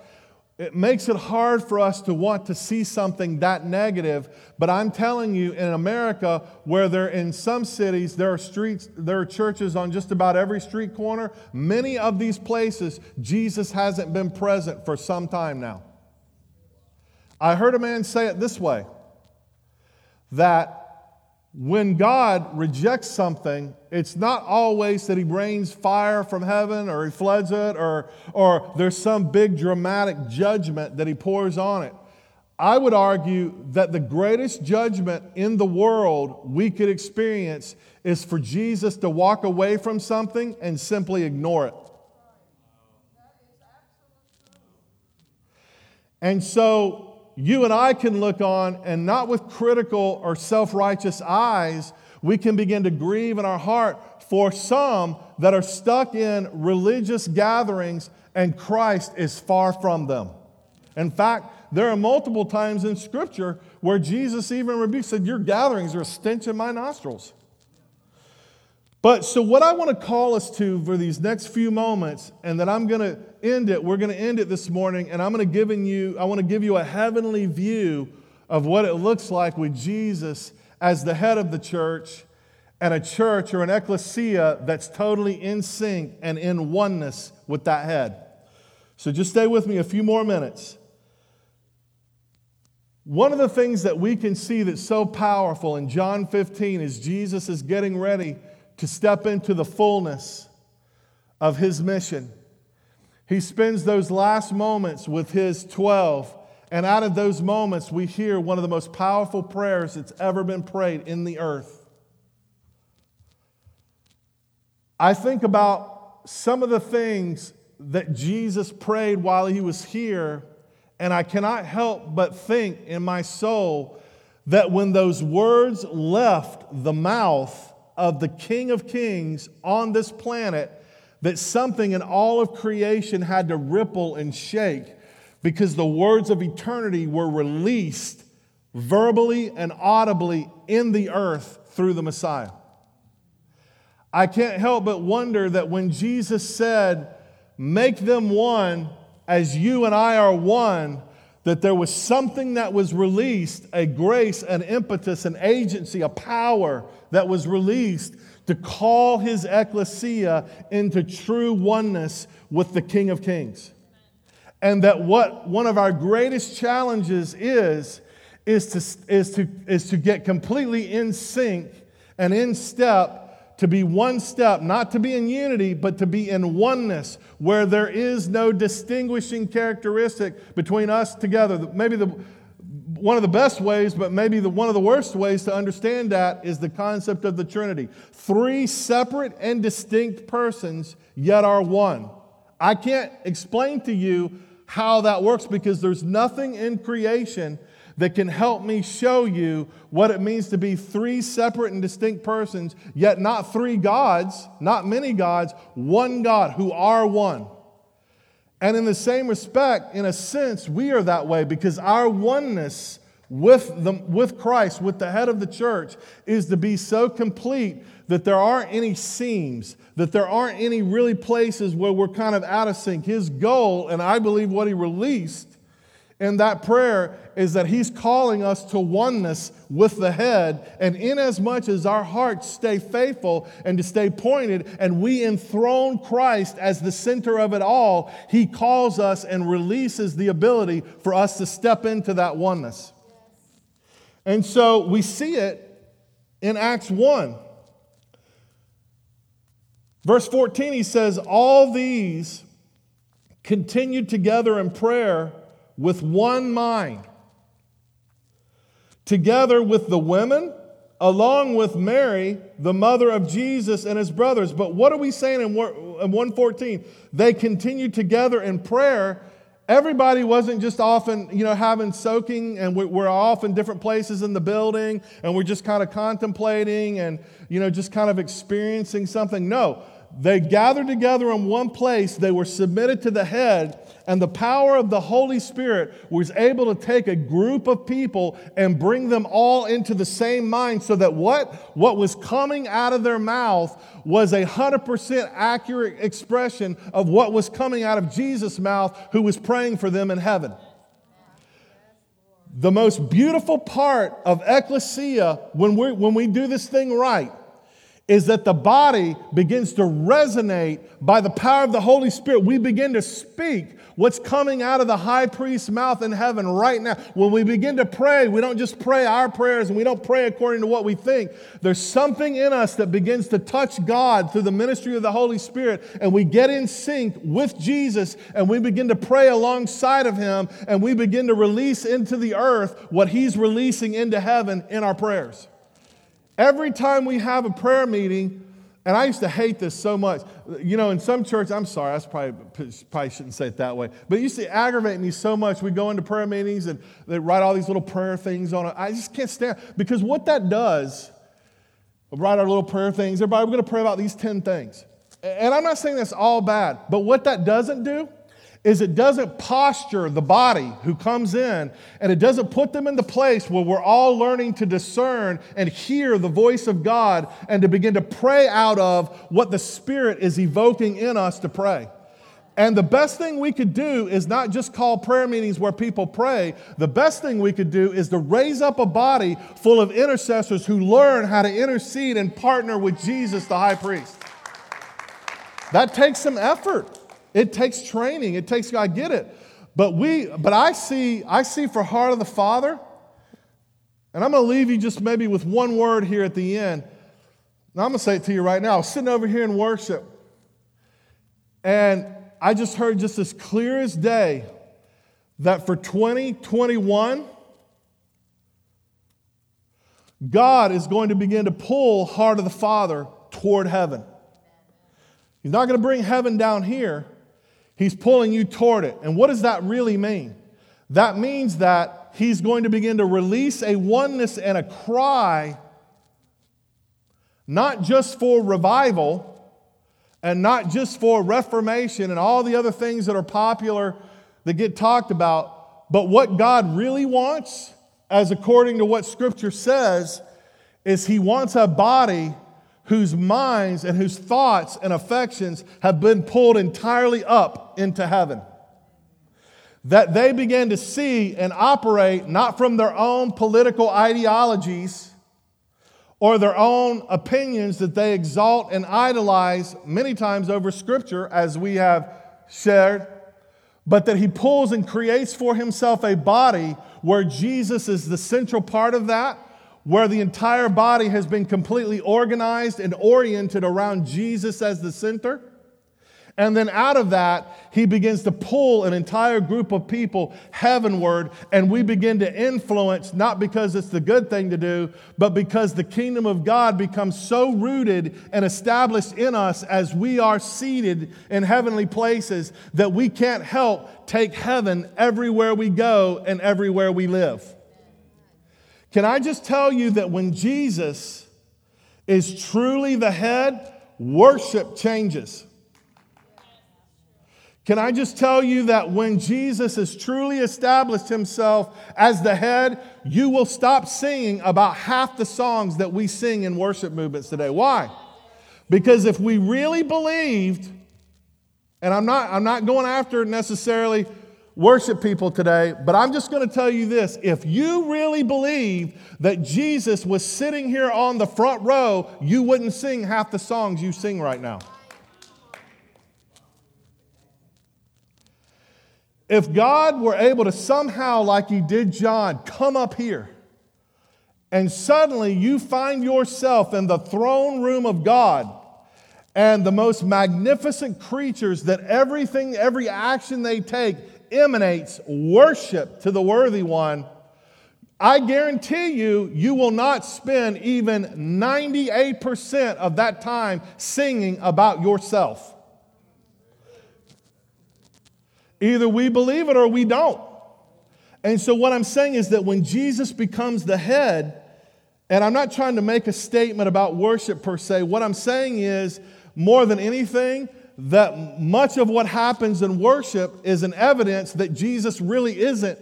it makes it hard for us to want to see something that negative. But I'm telling you, in America, where there in some cities there are streets, there are churches on just about every street corner, many of these places, Jesus hasn't been present for some time now. I heard a man say it this way that when God rejects something, it's not always that He rains fire from heaven or He floods it or, or there's some big dramatic judgment that He pours on it. I would argue that the greatest judgment in the world we could experience is for Jesus to walk away from something and simply ignore it. And so you and I can look on, and not with critical or self righteous eyes, we can begin to grieve in our heart for some that are stuck in religious gatherings and Christ is far from them. In fact, there are multiple times in Scripture where Jesus even rebuked, said, Your gatherings are a stench in my nostrils. But so, what I want to call us to for these next few moments, and that I'm going to end it, we're going to end it this morning, and I'm going to give you, I want to give you a heavenly view of what it looks like with Jesus as the head of the church and a church or an ecclesia that's totally in sync and in oneness with that head. So, just stay with me a few more minutes. One of the things that we can see that's so powerful in John 15 is Jesus is getting ready to step into the fullness of his mission. He spends those last moments with his 12, and out of those moments, we hear one of the most powerful prayers that's ever been prayed in the earth. I think about some of the things that Jesus prayed while he was here, and I cannot help but think in my soul that when those words left the mouth of the King of Kings on this planet that something in all of creation had to ripple and shake because the words of eternity were released verbally and audibly in the earth through the Messiah. I can't help but wonder that when Jesus said, Make them one as you and I are one, that there was something that was released, a grace, an impetus, an agency, a power that was released to call his ecclesia into true oneness with the King of Kings. And that what one of our greatest challenges is, is to, is to, is to get completely in sync and in step to be one step, not to be in unity, but to be in oneness, where there is no distinguishing characteristic between us together. Maybe the one of the best ways, but maybe the, one of the worst ways to understand that is the concept of the Trinity. Three separate and distinct persons, yet are one. I can't explain to you how that works because there's nothing in creation that can help me show you what it means to be three separate and distinct persons, yet not three gods, not many gods, one God who are one. And in the same respect, in a sense, we are that way because our oneness with, the, with Christ, with the head of the church, is to be so complete that there aren't any seams, that there aren't any really places where we're kind of out of sync. His goal, and I believe what he released in that prayer, is that he's calling us to oneness with the head. And inasmuch as our hearts stay faithful and to stay pointed, and we enthrone Christ as the center of it all, he calls us and releases the ability for us to step into that oneness. And so we see it in Acts 1. Verse 14, he says, All these continued together in prayer with one mind, together with the women, along with Mary, the mother of Jesus and his brothers. But what are we saying in 114? They continued together in prayer. Everybody wasn't just often, you know, having soaking, and we're off in different places in the building, and we're just kind of contemplating and, you know, just kind of experiencing something. No, they gathered together in one place, they were submitted to the head, and the power of the Holy Spirit was able to take a group of people and bring them all into the same mind so that what, what was coming out of their mouth was a 100% accurate expression of what was coming out of Jesus' mouth, who was praying for them in heaven. The most beautiful part of ecclesia when we, when we do this thing right is that the body begins to resonate by the power of the Holy Spirit. We begin to speak what's coming out of the high priest's mouth in heaven right now. When we begin to pray, we don't just pray our prayers and we don't pray according to what we think. There's something in us that begins to touch God through the ministry of the Holy Spirit, and we get in sync with Jesus and we begin to pray alongside of Him and we begin to release into the earth what He's releasing into heaven in our prayers. Every time we have a prayer meeting, and I used to hate this so much. You know, in some church, I'm sorry, I probably, probably shouldn't say it that way, but it used to aggravate me so much. We go into prayer meetings and they write all these little prayer things on it. I just can't stand because what that does, write our little prayer things. Everybody, we're going to pray about these 10 things. And I'm not saying that's all bad, but what that doesn't do is it doesn't posture the body who comes in and it doesn't put them in the place where we're all learning to discern and hear the voice of God and to begin to pray out of what the Spirit is evoking in us to pray. And the best thing we could do is not just call prayer meetings where people pray. The best thing we could do is to raise up a body full of intercessors who learn how to intercede and partner with Jesus, the high priest. That takes some effort. It takes training. It takes, I get it. But we, but I see, I see for Heart of the Father, and I'm going to leave you just maybe with one word here at the end. Now, I'm going to say it to you right now. Sitting over here in worship, and I just heard just as clear as day that for 2021, God is going to begin to pull Heart of the Father toward heaven. He's not going to bring heaven down here, He's pulling you toward it. And what does that really mean? That means that He's going to begin to release a oneness and a cry, not just for revival and not just for reformation and all the other things that are popular that get talked about, but what God really wants, as according to what Scripture says, is He wants a body whose minds and whose thoughts and affections have been pulled entirely up into heaven. That they begin to see and operate not from their own political ideologies or their own opinions that they exalt and idolize many times over Scripture, as we have shared, but that he pulls and creates for himself a body where Jesus is the central part of that where the entire body has been completely organized and oriented around Jesus as the center. And then out of that, he begins to pull an entire group of people heavenward, and we begin to influence, not because it's the good thing to do, but because the kingdom of God becomes so rooted and established in us as we are seated in heavenly places that we can't help take heaven everywhere we go and everywhere we live. Can I just tell you that when Jesus is truly the head, worship changes. Can I just tell you that when Jesus has truly established himself as the head, you will stop singing about half the songs that we sing in worship movements today. Why? Because if we really believed, and I'm not, I'm not going after necessarily worship people today, but I'm just going to tell you this. If you really believe that Jesus was sitting here on the front row, you wouldn't sing half the songs you sing right now. If God were able to somehow, like He did John, come up here, and suddenly you find yourself in the throne room of God, and the most magnificent creatures that everything, every action they take emanates worship to the worthy one, I guarantee you, you will not spend even 98% of that time singing about yourself. Either we believe it or we don't. And so, what I'm saying is that when Jesus becomes the head, and I'm not trying to make a statement about worship per se, what I'm saying is more than anything, that much of what happens in worship is an evidence that Jesus really isn't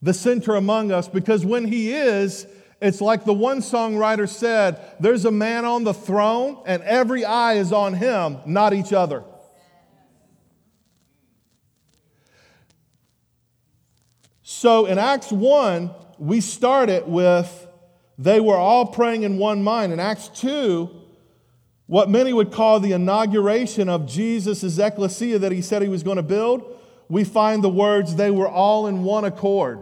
the center among us because when he is, it's like the one songwriter said there's a man on the throne and every eye is on him, not each other. So in Acts 1, we started with they were all praying in one mind. In Acts 2, what many would call the inauguration of Jesus' ecclesia that he said he was going to build, we find the words, they were all in one accord.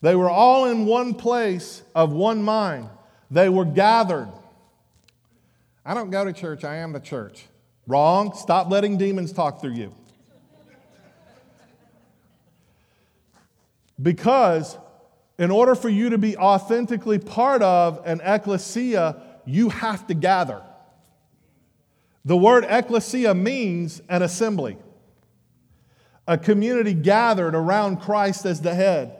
They were all in one place of one mind. They were gathered. I don't go to church, I am the church. Wrong. Stop letting demons talk through you. Because in order for you to be authentically part of an ecclesia, you have to gather. The word ecclesia means an assembly, a community gathered around Christ as the head.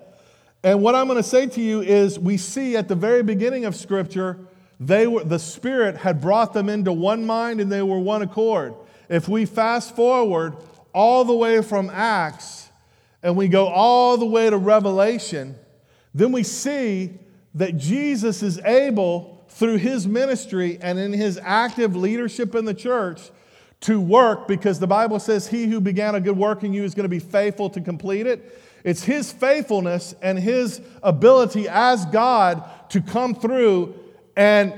And what I'm going to say to you is we see at the very beginning of Scripture, they were, the Spirit had brought them into one mind and they were one accord. If we fast forward all the way from Acts, and we go all the way to Revelation, then we see that Jesus is able, through his ministry and in his active leadership in the church, to work because the Bible says, He who began a good work in you is going to be faithful to complete it. It's his faithfulness and his ability as God to come through and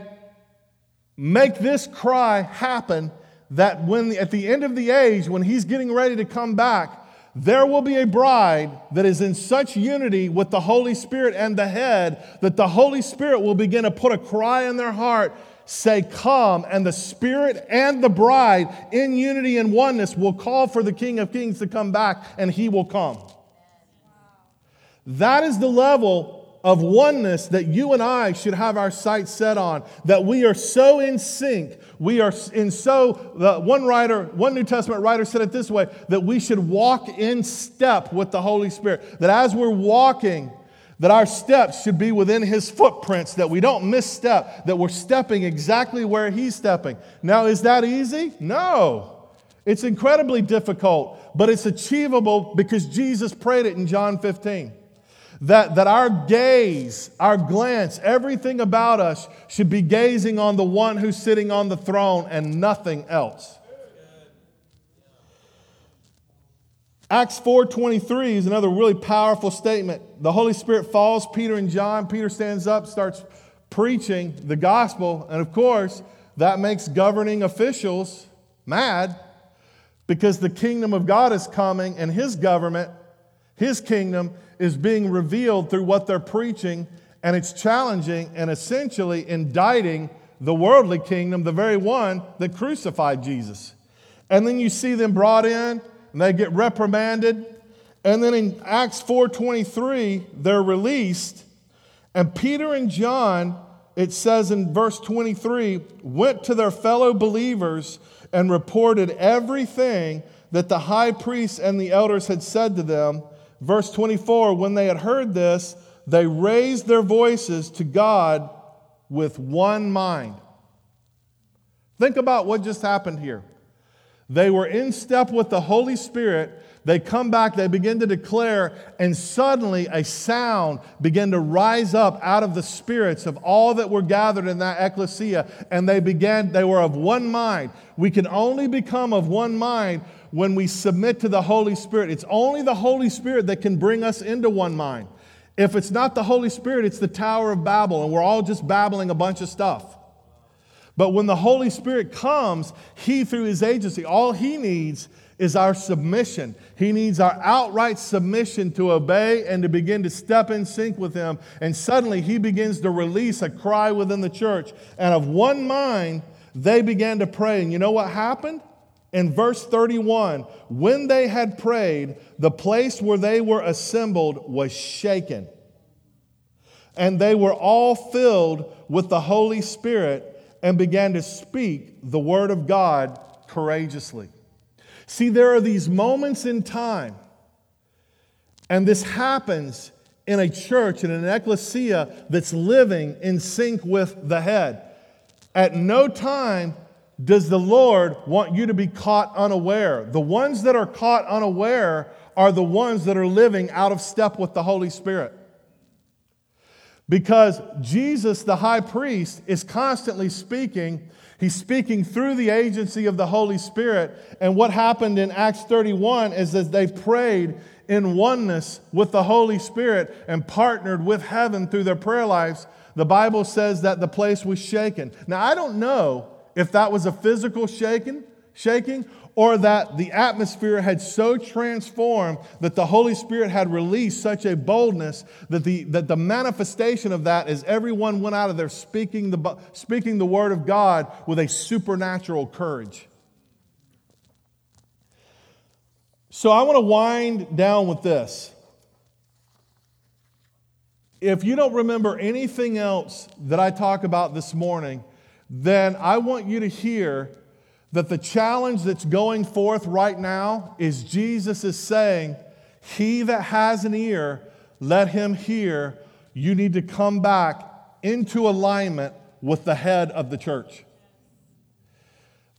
make this cry happen that when at the end of the age when he's getting ready to come back there will be a bride that is in such unity with the Holy Spirit and the head that the Holy Spirit will begin to put a cry in their heart say, Come, and the Spirit and the bride in unity and oneness will call for the King of Kings to come back, and he will come. That is the level of oneness that you and I should have our sights set on, that we are so in sync. We are in so, the one writer, one New Testament writer said it this way that we should walk in step with the Holy Spirit. That as we're walking, that our steps should be within his footprints, that we don't misstep, that we're stepping exactly where he's stepping. Now, is that easy? No. It's incredibly difficult, but it's achievable because Jesus prayed it in John 15. That, that our gaze, our glance, everything about us should be gazing on the one who's sitting on the throne and nothing else. Acts 4:23 is another really powerful statement. The Holy Spirit falls Peter and John. Peter stands up, starts preaching the gospel, and of course, that makes governing officials mad because the kingdom of God is coming and his government, his kingdom is being revealed through what they're preaching, and it's challenging and essentially indicting the worldly kingdom, the very one that crucified Jesus. And then you see them brought in and they get reprimanded. And then in Acts 4:23, they're released. And Peter and John, it says in verse 23, went to their fellow believers and reported everything that the high priest and the elders had said to them. Verse 24, when they had heard this, they raised their voices to God with one mind. Think about what just happened here. They were in step with the Holy Spirit. They come back, they begin to declare, and suddenly a sound began to rise up out of the spirits of all that were gathered in that ecclesia, and they began, they were of one mind. We can only become of one mind when we submit to the Holy Spirit. It's only the Holy Spirit that can bring us into one mind. If it's not the Holy Spirit, it's the Tower of Babel, and we're all just babbling a bunch of stuff. But when the Holy Spirit comes, He, through His agency, all He needs is our submission. He needs our outright submission to obey and to begin to step in sync with Him. And suddenly He begins to release a cry within the church. And of one mind, they began to pray. And you know what happened? In verse 31, when they had prayed, the place where they were assembled was shaken. And they were all filled with the Holy Spirit and began to speak the word of God courageously. See, there are these moments in time, and this happens in a church, in an ecclesia that's living in sync with the head. At no time does the Lord want you to be caught unaware. The ones that are caught unaware are the ones that are living out of step with the Holy Spirit. Because Jesus, the high priest, is constantly speaking. He's speaking through the agency of the Holy Spirit. And what happened in Acts 31 is that they prayed in oneness with the Holy Spirit and partnered with heaven through their prayer lives. The Bible says that the place was shaken. Now, I don't know if that was a physical shaking, shaking or that the atmosphere had so transformed that the Holy Spirit had released such a boldness that the, that the manifestation of that is everyone went out of there speaking the, speaking the word of God with a supernatural courage. So I want to wind down with this. If you don't remember anything else that I talk about this morning, then I want you to hear that the challenge that's going forth right now is Jesus is saying, He that has an ear, let him hear. You need to come back into alignment with the head of the church.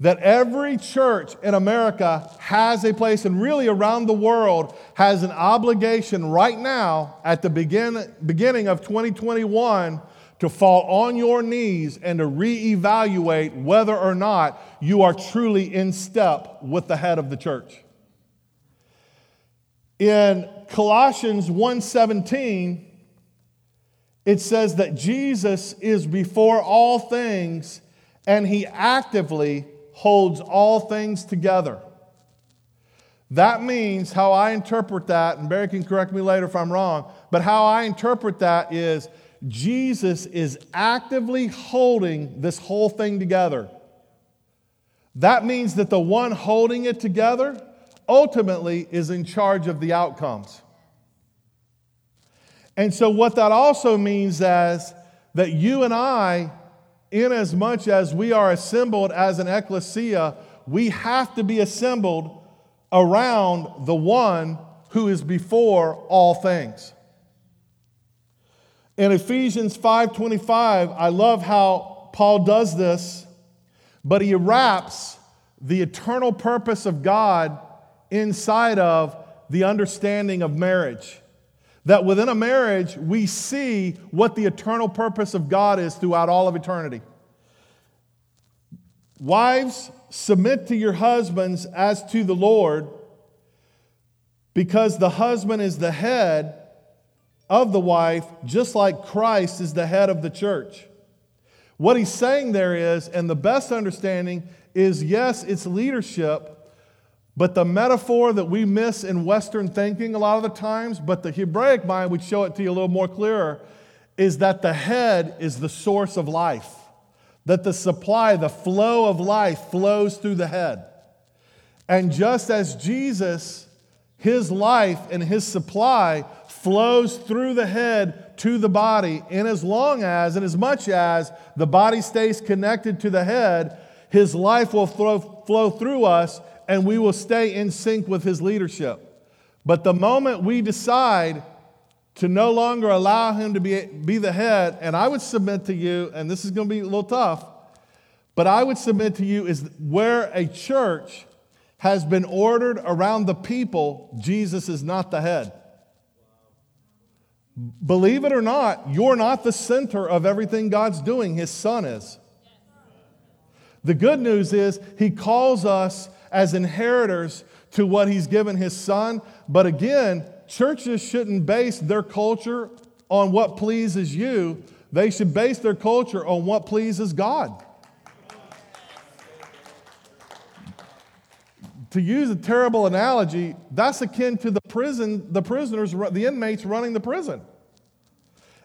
That every church in America has a place, and really around the world has an obligation right now at the begin, beginning of 2021 to fall on your knees and to reevaluate whether or not you are truly in step with the head of the church. In Colossians 1:17 it says that Jesus is before all things and he actively holds all things together. That means how I interpret that, and Barry can correct me later if I'm wrong, but how I interpret that is Jesus is actively holding this whole thing together. That means that the one holding it together ultimately is in charge of the outcomes. And so, what that also means is that you and I, in as much as we are assembled as an ecclesia, we have to be assembled around the one who is before all things. In Ephesians 5:25, I love how Paul does this, but he wraps the eternal purpose of God inside of the understanding of marriage. That within a marriage, we see what the eternal purpose of God is throughout all of eternity. Wives, submit to your husbands as to the Lord, because the husband is the head of the wife, just like Christ is the head of the church. What he's saying there is, and the best understanding is yes, it's leadership, but the metaphor that we miss in Western thinking a lot of the times, but the Hebraic mind would show it to you a little more clearer, is that the head is the source of life, that the supply, the flow of life flows through the head. And just as Jesus, his life and his supply flows through the head to the body, in as long as and as much as the body stays connected to the head, his life will flow, flow through us and we will stay in sync with his leadership. But the moment we decide to no longer allow him to be, be the head, and I would submit to you, and this is going to be a little tough, but I would submit to you is where a church has been ordered around the people, Jesus is not the head. Believe it or not, you're not the center of everything God's doing, His Son is. The good news is, He calls us as inheritors to what He's given His Son. But again, churches shouldn't base their culture on what pleases you, they should base their culture on what pleases God. To use a terrible analogy, that's akin to the prison, the prisoners, the inmates running the prison.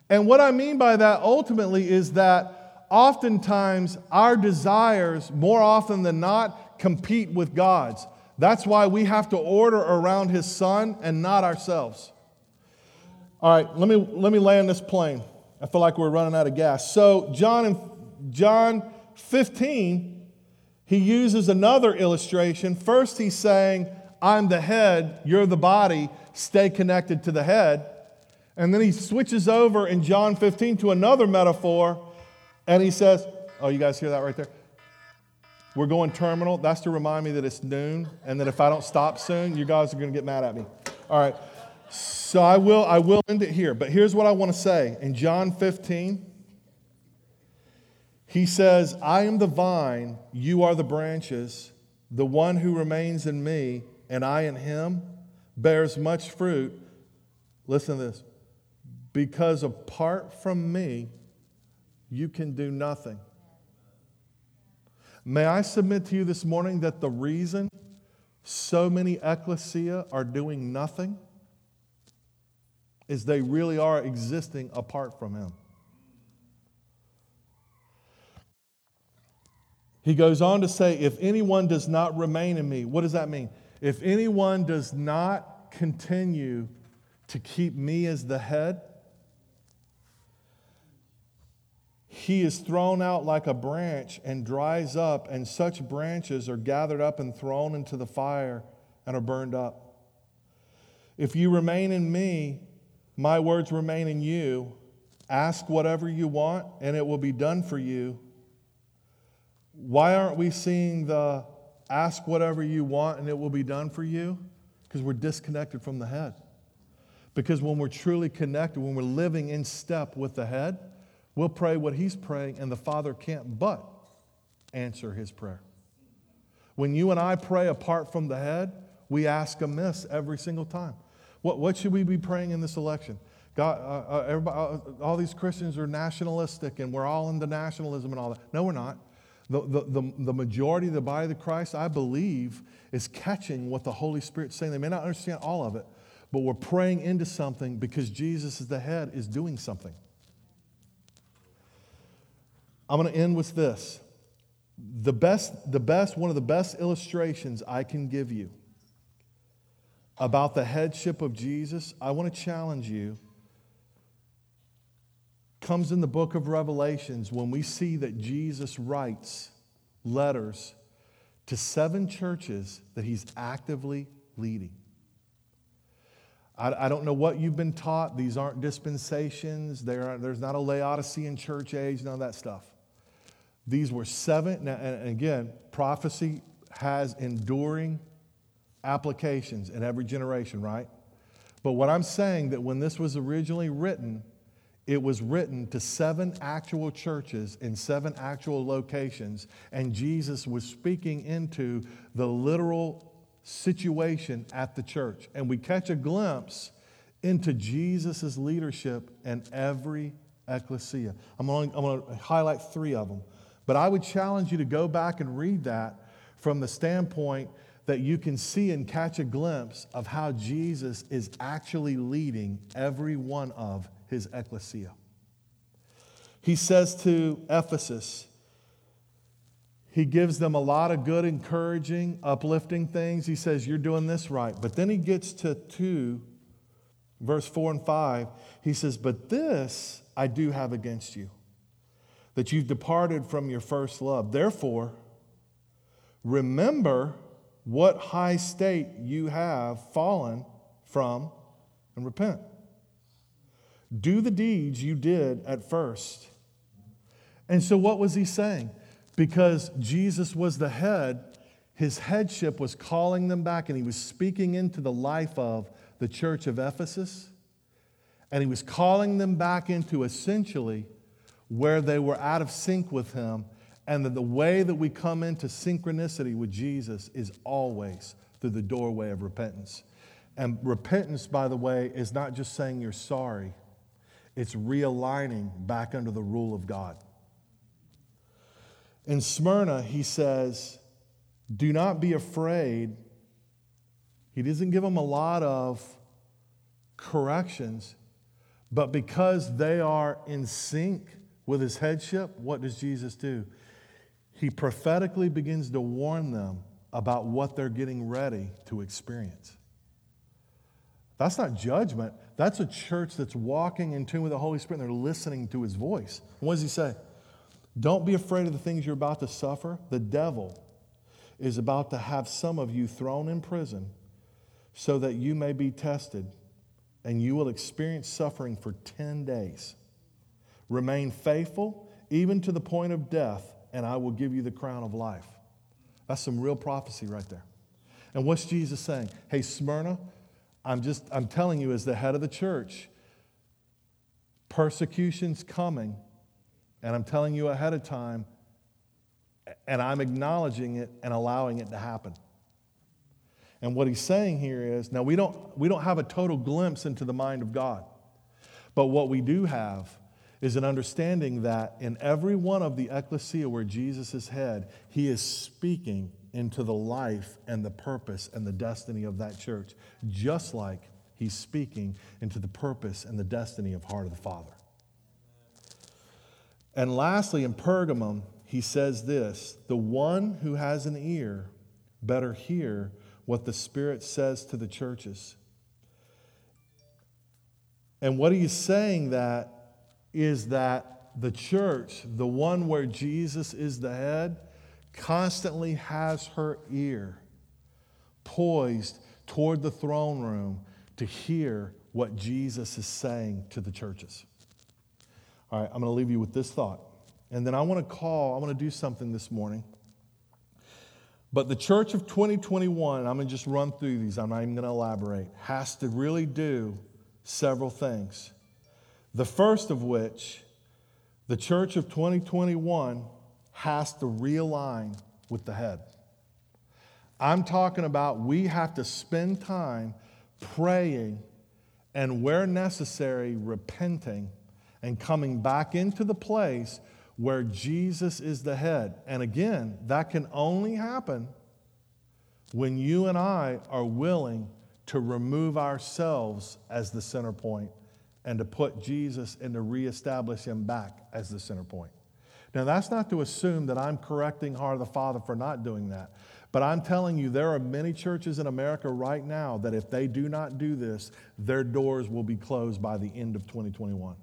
And what I mean by that ultimately is that oftentimes our desires, more often than not, compete with God's. That's why we have to order around His Son and not ourselves. All right, let me, let me land this plane. I feel like we're running out of gas. So, John, John 15, he uses another illustration. First, he's saying, I'm the head, you're the body, stay connected to the head. And then he switches over in John 15 to another metaphor, and he says, Oh, you guys hear that right there? We're going terminal. That's to remind me that it's noon, and that if I don't stop soon, you guys are going to get mad at me. All right. So I will, I will end it here. But here's what I want to say. In John 15, he says, I am the vine, you are the branches. The one who remains in me and I in him bears much fruit. Listen to this. Because apart from me, you can do nothing. May I submit to you this morning that the reason so many ecclesia are doing nothing is they really are existing apart from him. He goes on to say, If anyone does not remain in me, what does that mean? If anyone does not continue to keep me as the head, he is thrown out like a branch and dries up, and such branches are gathered up and thrown into the fire and are burned up. If you remain in me, my words remain in you. Ask whatever you want, and it will be done for you. Why aren't we seeing the ask whatever you want and it will be done for you? Because we're disconnected from the head. Because when we're truly connected, when we're living in step with the head, we'll pray what he's praying, and the Father can't but answer his prayer. When you and I pray apart from the head, we ask amiss every single time. What, what should we be praying in this election? God, uh, uh, everybody, uh, all these Christians are nationalistic and we're all into nationalism and all that. No, we're not. The, the, the, the, majority of the body of Christ, I believe, is catching what the Holy Spirit's saying. They may not understand all of it, but we're praying into something because Jesus is the head, is doing something. I'm going to end with this. The best, the best, one of the best illustrations I can give you about the headship of Jesus, I want to challenge you comes in the book of Revelations when we see that Jesus writes letters to seven churches that he's actively leading. I, don't know what you've been taught. These aren't dispensations. There there's not a Laodicean church age, none of that stuff. These were seven, and again, prophecy has enduring applications in every generation, right? But what I'm saying that when this was originally written, it was written to seven actual churches in seven actual locations, and Jesus was speaking into the literal situation at the church. And we catch a glimpse into Jesus' leadership in every ecclesia. I'm going, I'm going to highlight three of them. But I would challenge you to go back and read that from the standpoint that you can see and catch a glimpse of how Jesus is actually leading every one of his ecclesia. He says to Ephesus, he gives them a lot of good, encouraging, uplifting things. He says, You're doing this right. But then he gets to 2, verse 4 and 5. He says, But this I do have against you, that you've departed from your first love. Therefore, remember what high state you have fallen from and repent. Do the deeds you did at first. And so, what was he saying? because Jesus was the head, his headship was calling them back, and he was speaking into the life of the church of Ephesus. And he was calling them back into essentially where they were out of sync with him. And that the way that we come into synchronicity with Jesus is always through the doorway of repentance. And repentance, by the way, is not just saying you're sorry, it's realigning back under the rule of God. In Smyrna, he says, Do not be afraid. He doesn't give them a lot of corrections, but because they are in sync with his headship, what does Jesus do? He prophetically begins to warn them about what they're getting ready to experience. That's not judgment. That's a church that's walking in tune with the Holy Spirit and they're listening to his voice. What does he say? Don't be afraid of the things you're about to suffer. The devil is about to have some of you thrown in prison so that you may be tested and you will experience suffering for 10 days. Remain faithful even to the point of death, and I will give you the crown of life. That's some real prophecy right there. And what's Jesus saying? Hey, Smyrna, I'm just, I'm telling you, as the head of the church, persecution's coming and I'm telling you ahead of time, and I'm acknowledging it and allowing it to happen. And what he's saying here is now we don't, we don't have a total glimpse into the mind of God, but what we do have is an understanding that in every one of the ecclesia where Jesus is head, he is speaking into the life and the purpose and the destiny of that church, just like he's speaking into the purpose and the destiny of Heart of the Father. And lastly, in Pergamum, he says this The one who has an ear better hear what the Spirit says to the churches. And what he's saying that is that the church, the one where Jesus is the head, constantly has her ear poised toward the throne room to hear what Jesus is saying to the churches. All right, I'm going to leave you with this thought. And then I want to call, I want to do something this morning. But the church of 2021, I'm going to just run through these, I'm not even going to elaborate, has to really do several things. The first of which, the church of 2021 has to realign with the head. I'm talking about we have to spend time praying and, where necessary, repenting and coming back into the place where Jesus is the head. And again, that can only happen when you and I are willing to remove ourselves as the center point and to put Jesus and to reestablish him back as the center point. Now, that's not to assume that I'm correcting Heart of the Father for not doing that. But I'm telling you, there are many churches in America right now that if they do not do this, their doors will be closed by the end of 2021.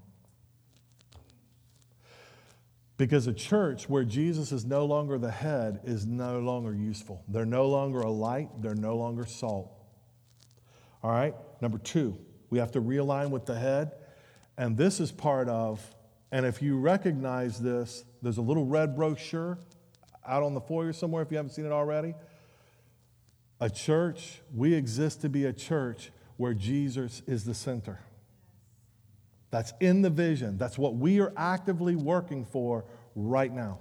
Because a church where Jesus is no longer the head is no longer useful. They're no longer a light, they're no longer salt. All right? Number two, we have to realign with the head. And this is part of, and if you recognize this, there's a little red brochure out on the foyer somewhere if you haven't seen it already. A church, we exist to be a church where Jesus is the center. That's in the vision. That's what we are actively working for right now.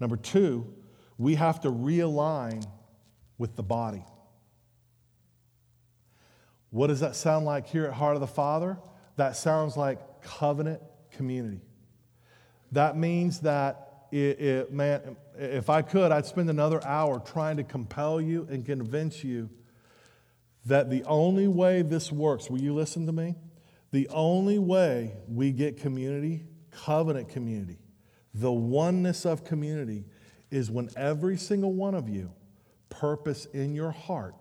Number two, we have to realign with the body. What does that sound like here at Heart of the Father? That sounds like covenant community. That means that, it, it, man, if I could, I'd spend another hour trying to compel you and convince you that the only way this works, will you listen to me? The only way we get community, covenant community, the oneness of community, is when every single one of you purpose in your heart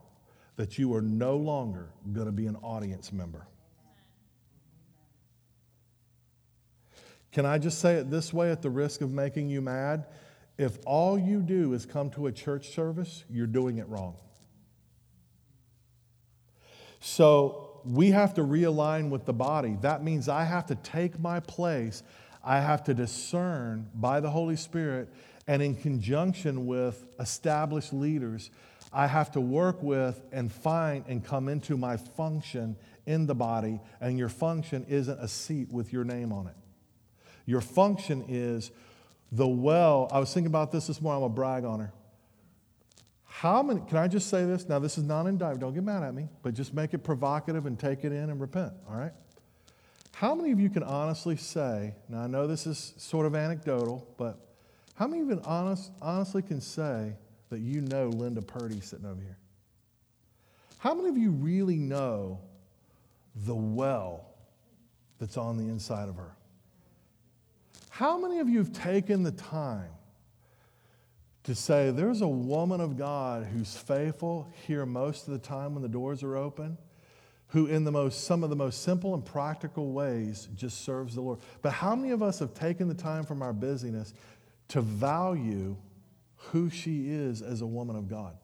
that you are no longer going to be an audience member. Can I just say it this way at the risk of making you mad? If all you do is come to a church service, you're doing it wrong. So we have to realign with the body. That means I have to take my place, I have to discern by the Holy Spirit, and in conjunction with established leaders, I have to work with and find and come into my function in the body. And your function isn't a seat with your name on it. Your function is the well. I was thinking about this this morning. I'm going to brag on her. How many, can I just say this? Now, this is non indictment. Don't get mad at me, but just make it provocative and take it in and repent, all right? How many of you can honestly say, now I know this is sort of anecdotal, but how many of you honest, honestly can say that you know Linda Purdy sitting over here? How many of you really know the well that's on the inside of her? How many of you have taken the time to say, there's a woman of God who's faithful here most of the time when the doors are open, who in the most, some of the most simple and practical ways just serves the Lord. But how many of us have taken the time from our busyness to value who she is as a woman of God?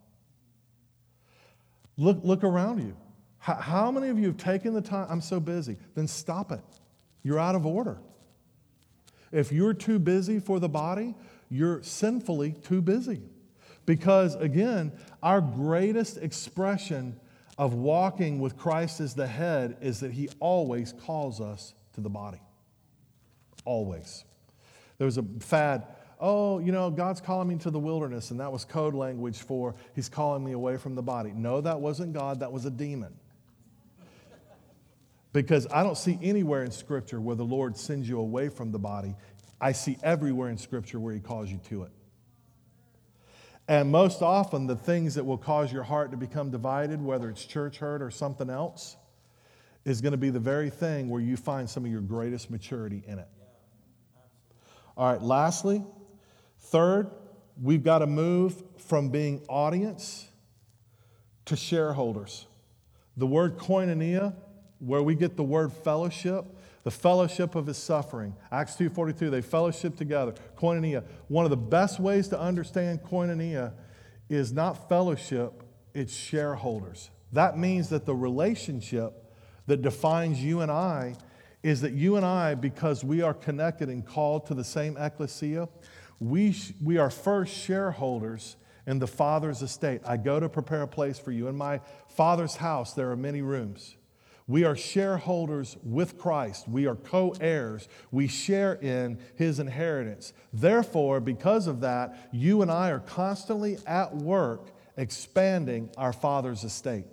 Look, look around you. How, how many of you have taken the time? I'm so busy. Then stop it. You're out of order. If you're too busy for the body, you're sinfully too busy. Because again, our greatest expression of walking with Christ as the head is that he always calls us to the body. Always. There was a fad, oh, you know, God's calling me to the wilderness, and that was code language for he's calling me away from the body. No, that wasn't God, that was a demon. Because I don't see anywhere in Scripture where the Lord sends you away from the body. I see everywhere in Scripture where He calls you to it. And most often, the things that will cause your heart to become divided, whether it's church hurt or something else, is going to be the very thing where you find some of your greatest maturity in it. All right, lastly, third, we've got to move from being audience to shareholders. The word koinonia where we get the word fellowship, the fellowship of his suffering. Acts 2.42, they fellowship together. Koinonia. One of the best ways to understand koinonia is not fellowship, it's shareholders. That means that the relationship that defines you and I is that you and I, because we are connected and called to the same ecclesia, we, sh- we are first shareholders in the Father's estate. I go to prepare a place for you. In my Father's house, there are many rooms. We are shareholders with Christ. We are co heirs. We share in his inheritance. Therefore, because of that, you and I are constantly at work expanding our Father's estate.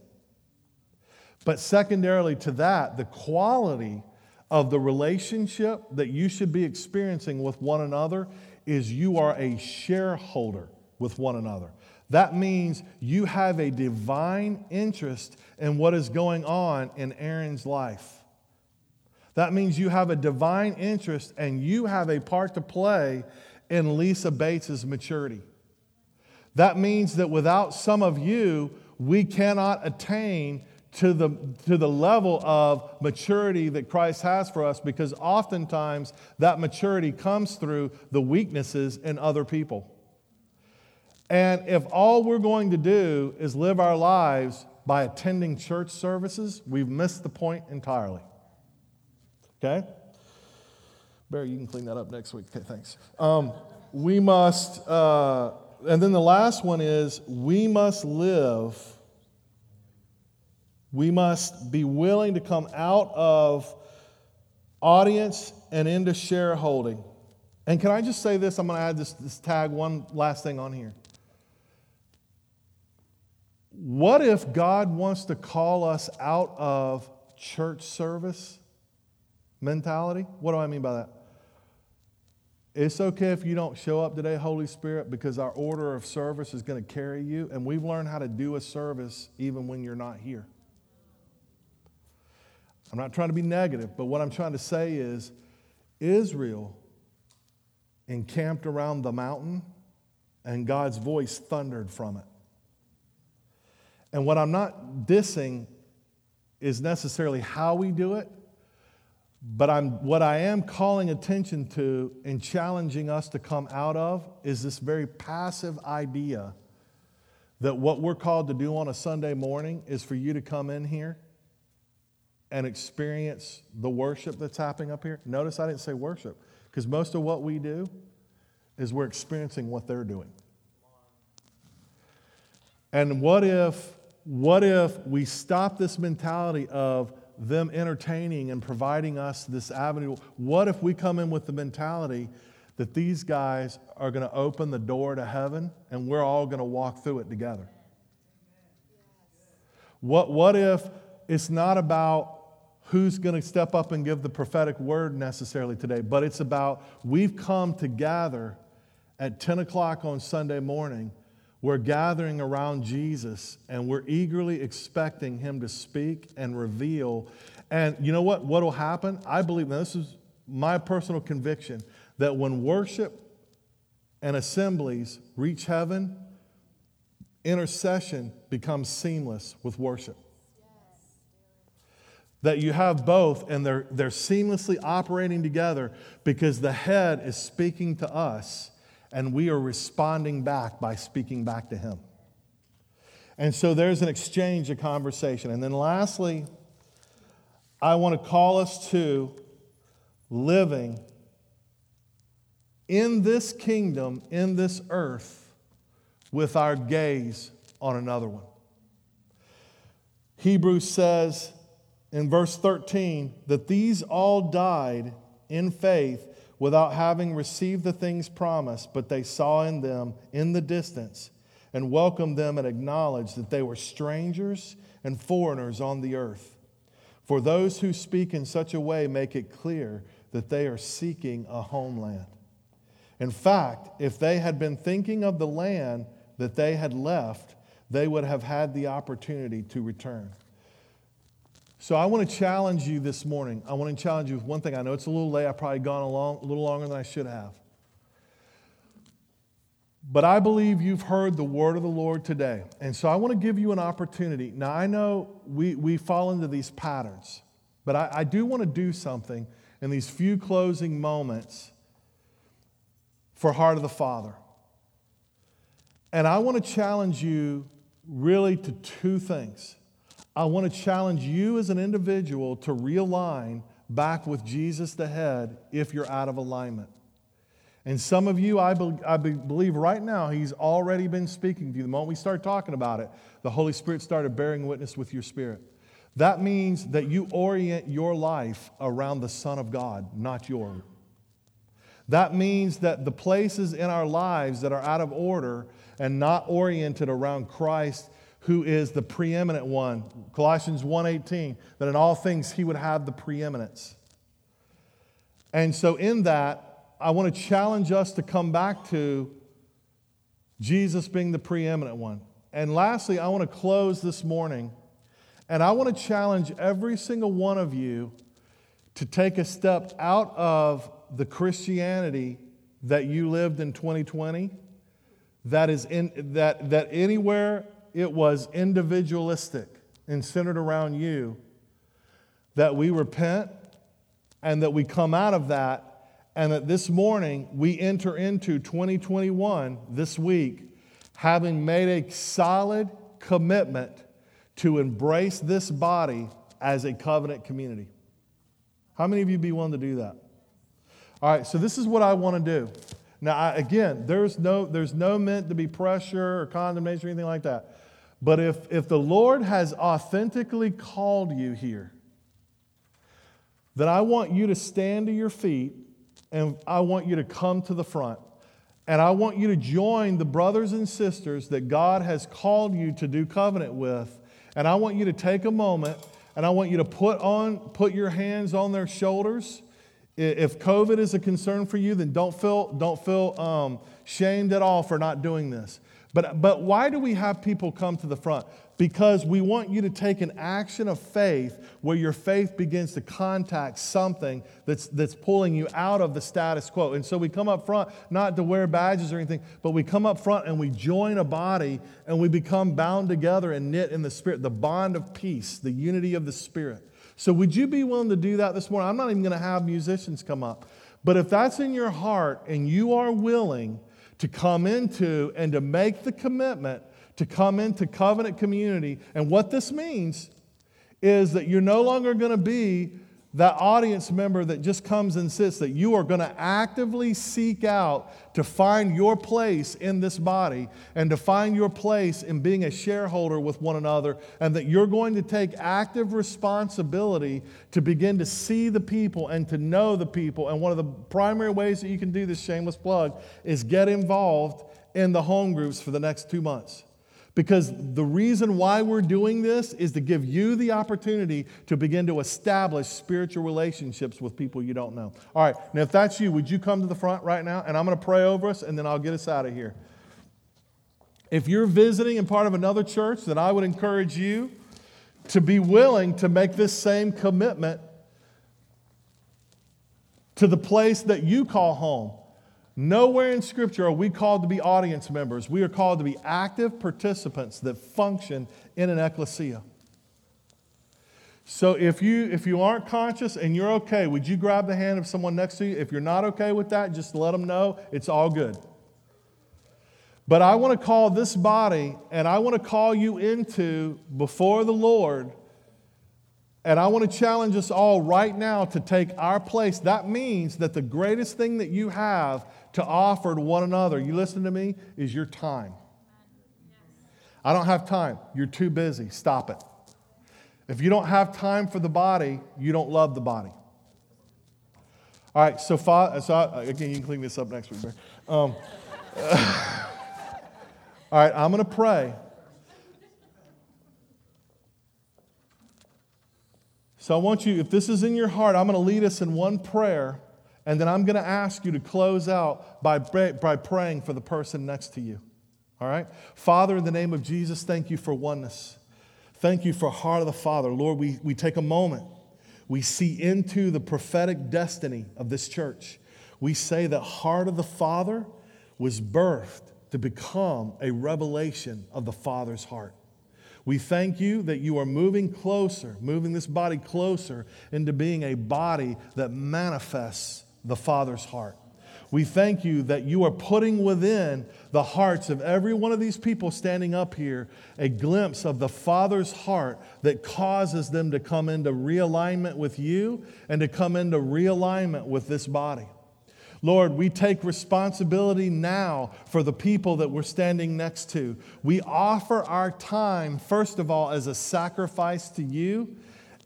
But secondarily to that, the quality of the relationship that you should be experiencing with one another is you are a shareholder with one another. That means you have a divine interest in what is going on in Aaron's life. That means you have a divine interest and you have a part to play in Lisa Bates's maturity. That means that without some of you, we cannot attain to the, to the level of maturity that Christ has for us because oftentimes that maturity comes through the weaknesses in other people. And if all we're going to do is live our lives by attending church services, we've missed the point entirely. Okay? Barry, you can clean that up next week. Okay, thanks. Um, we must, uh, and then the last one is we must live, we must be willing to come out of audience and into shareholding. And can I just say this? I'm going to add this, this tag, one last thing on here. What if God wants to call us out of church service mentality? What do I mean by that? It's okay if you don't show up today, Holy Spirit, because our order of service is going to carry you, and we've learned how to do a service even when you're not here. I'm not trying to be negative, but what I'm trying to say is Israel encamped around the mountain and God's voice thundered from it. And what I'm not dissing is necessarily how we do it, but I'm, what I am calling attention to and challenging us to come out of is this very passive idea that what we're called to do on a Sunday morning is for you to come in here and experience the worship that's happening up here. Notice I didn't say worship, because most of what we do is we're experiencing what they're doing. And what if, what if we stop this mentality of them entertaining and providing us this avenue? What if we come in with the mentality that these guys are going to open the door to heaven and we're all going to walk through it together? What, what if it's not about who's going to step up and give the prophetic word necessarily today, but it's about we've come to gather at 10 o'clock on Sunday morning. We're gathering around Jesus and we're eagerly expecting him to speak and reveal. And you know what? What will happen? I believe, this is my personal conviction, that when worship and assemblies reach heaven, intercession becomes seamless with worship. That you have both and they're, they're seamlessly operating together because the head is speaking to us and we are responding back by speaking back to him. And so there's an exchange, a conversation. And then lastly, I want to call us to living in this kingdom, in this earth, with our gaze on another one. Hebrews says in verse 13 that these all died in faith without having received the things promised, but they saw in them in the distance and welcomed them and acknowledged that they were strangers and foreigners on the earth. For those who speak in such a way make it clear that they are seeking a homeland. In fact, if they had been thinking of the land that they had left, they would have had the opportunity to return. So I want to challenge you this morning. I want to challenge you with one thing. I know it's a little late. I've probably gone a, long, a little longer than I should have. But I believe you've heard the word of the Lord today. And so I want to give you an opportunity. Now, I know we, we fall into these patterns, but I, I do want to do something in these few closing moments for Heart of the Father. And I want to challenge you really to two things. I want to challenge you as an individual to realign back with Jesus the head if you're out of alignment. And some of you, I, be, I be, believe right now, He's already been speaking to you. The moment we start talking about it, the Holy Spirit started bearing witness with your spirit. That means that you orient your life around the Son of God, not your that means that the places in our lives that are out of order and not oriented around Christ who is the preeminent one. Colossians 1.18 that in all things he would have the preeminence. And so in that i want to challenge us to come back to jesus being the preeminent one. And lastly i want to close this morning and i want to challenge every single one of you to take a step out of the Christianity that you lived in 2020, that is in that that anywhere it was individualistic and centered around you, that we repent and that we come out of that, and that this morning we enter into 2021 this week, having made a solid commitment to embrace this body as a covenant community. How many of you be willing to do that? All right, so this is what I want to do. Now, I, again, there's no, there's no meant to be pressure or condemnation or anything like that. But if, if the Lord has authentically called you here, then I want you to stand to your feet and I want you to come to the front. And I want you to join the brothers and sisters that God has called you to do covenant with. And I want you to take a moment and I want you to put on put your hands on their shoulders if COVID is a concern for you, then don't feel, don't feel um, shamed at all for not doing this. But, but why do we have people come to the front? Because we want you to take an action of faith where your faith begins to contact something that's, that's pulling you out of the status quo. And so we come up front, not to wear badges or anything, but we come up front and we join a body and we become bound together and knit in the Spirit, the bond of peace, the unity of the Spirit. So would you be willing to do that this morning? I'm not even going to have musicians come up. But if that's in your heart and you are willing, to come into and to make the commitment to come into covenant community. And what this means is that you're no longer going to be that audience member that just comes and sits, that you are going to actively seek out to find your place in this body and to find your place in being a shareholder with one another, and that you're going to take active responsibility to begin to see the people and to know the people. And one of the primary ways that you can do this shameless plug is get involved in the home groups for the next two months. Because the reason why we're doing this is to give you the opportunity to begin to establish spiritual relationships with people you don't know. All right, now if that's you, would you come to the front right now? And I'm going to pray over us and then I'll get us out of here. If you're visiting and part of another church, then I would encourage you to be willing to make this same commitment to the place that you call home. Nowhere in Scripture are we called to be audience members. We are called to be active participants that function in an ecclesia. So if you if you aren't conscious and you're okay, would you grab the hand of someone next to you? If you're not okay with that, just let them know it's all good. But I want to call this body and I want to call you into before the Lord and I want to challenge us all right now to take our place. That means that the greatest thing that you have to offer to one another, you listen to me, is your time. I don't have time. You're too busy. Stop it. If you don't have time for the body, you don't love the body. All right, so, so I, again, you can clean this up next week. Um, all right, I'm going to pray. So I want you, if this is in your heart, I'm going to lead us in one prayer. And then I'm going to ask you to close out by, by praying for the person next to you. All right? Father, in the name of Jesus, thank you for oneness. Thank you for heart of the Father. Lord, we, we take a moment. We see into the prophetic destiny of this church. We say that heart of the Father was birthed to become a revelation of the Father's heart. We thank you that you are moving closer, moving this body closer into being a body that manifests the Father's heart. We thank you that you are putting within the hearts of every one of these people standing up here a glimpse of the Father's heart that causes them to come into realignment with you and to come into realignment with this body. Lord, we take responsibility now for the people that we're standing next to. We offer our time, first of all, as a sacrifice to you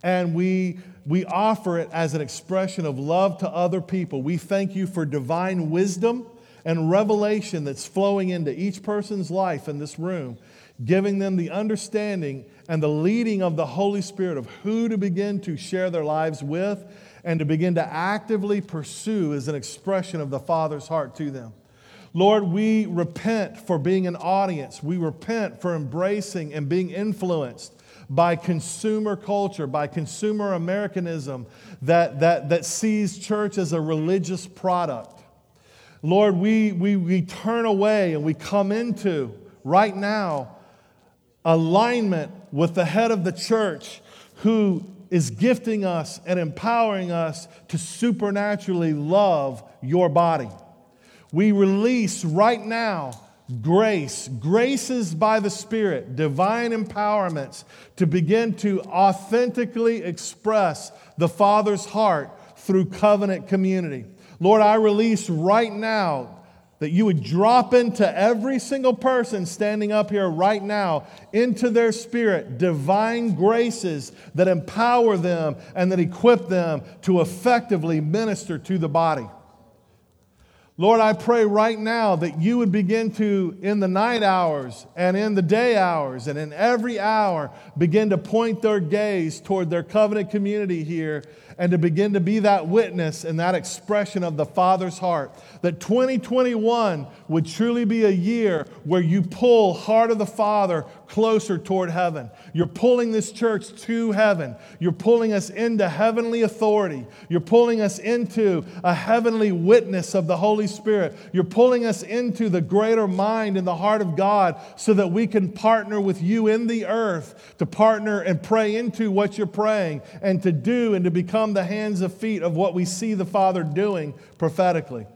and we, we offer it as an expression of love to other people. We thank you for divine wisdom and revelation that's flowing into each person's life in this room, giving them the understanding and the leading of the Holy Spirit of who to begin to share their lives with and to begin to actively pursue as an expression of the Father's heart to them. Lord, we repent for being an audience. We repent for embracing and being influenced by consumer culture, by consumer Americanism that, that, that sees church as a religious product. Lord, we, we, we turn away and we come into right now alignment with the head of the church who is gifting us and empowering us to supernaturally love your body. We release right now grace, graces by the Spirit, divine empowerments to begin to authentically express the Father's heart through covenant community. Lord, I release right now that you would drop into every single person standing up here right now, into their spirit, divine graces that empower them and that equip them to effectively minister to the body. Lord, I pray right now that you would begin to, in the night hours and in the day hours and in every hour, begin to point their gaze toward their covenant community here and to begin to be that witness and that expression of the Father's heart. That 2021 would truly be a year where you pull heart of the Father closer toward heaven. You're pulling this church to heaven. You're pulling us into heavenly authority. You're pulling us into a heavenly witness of the Holy Spirit. You're pulling us into the greater mind and the heart of God so that we can partner with you in the earth to partner and pray into what you're praying and to do and to become the hands and feet of what we see the Father doing prophetically.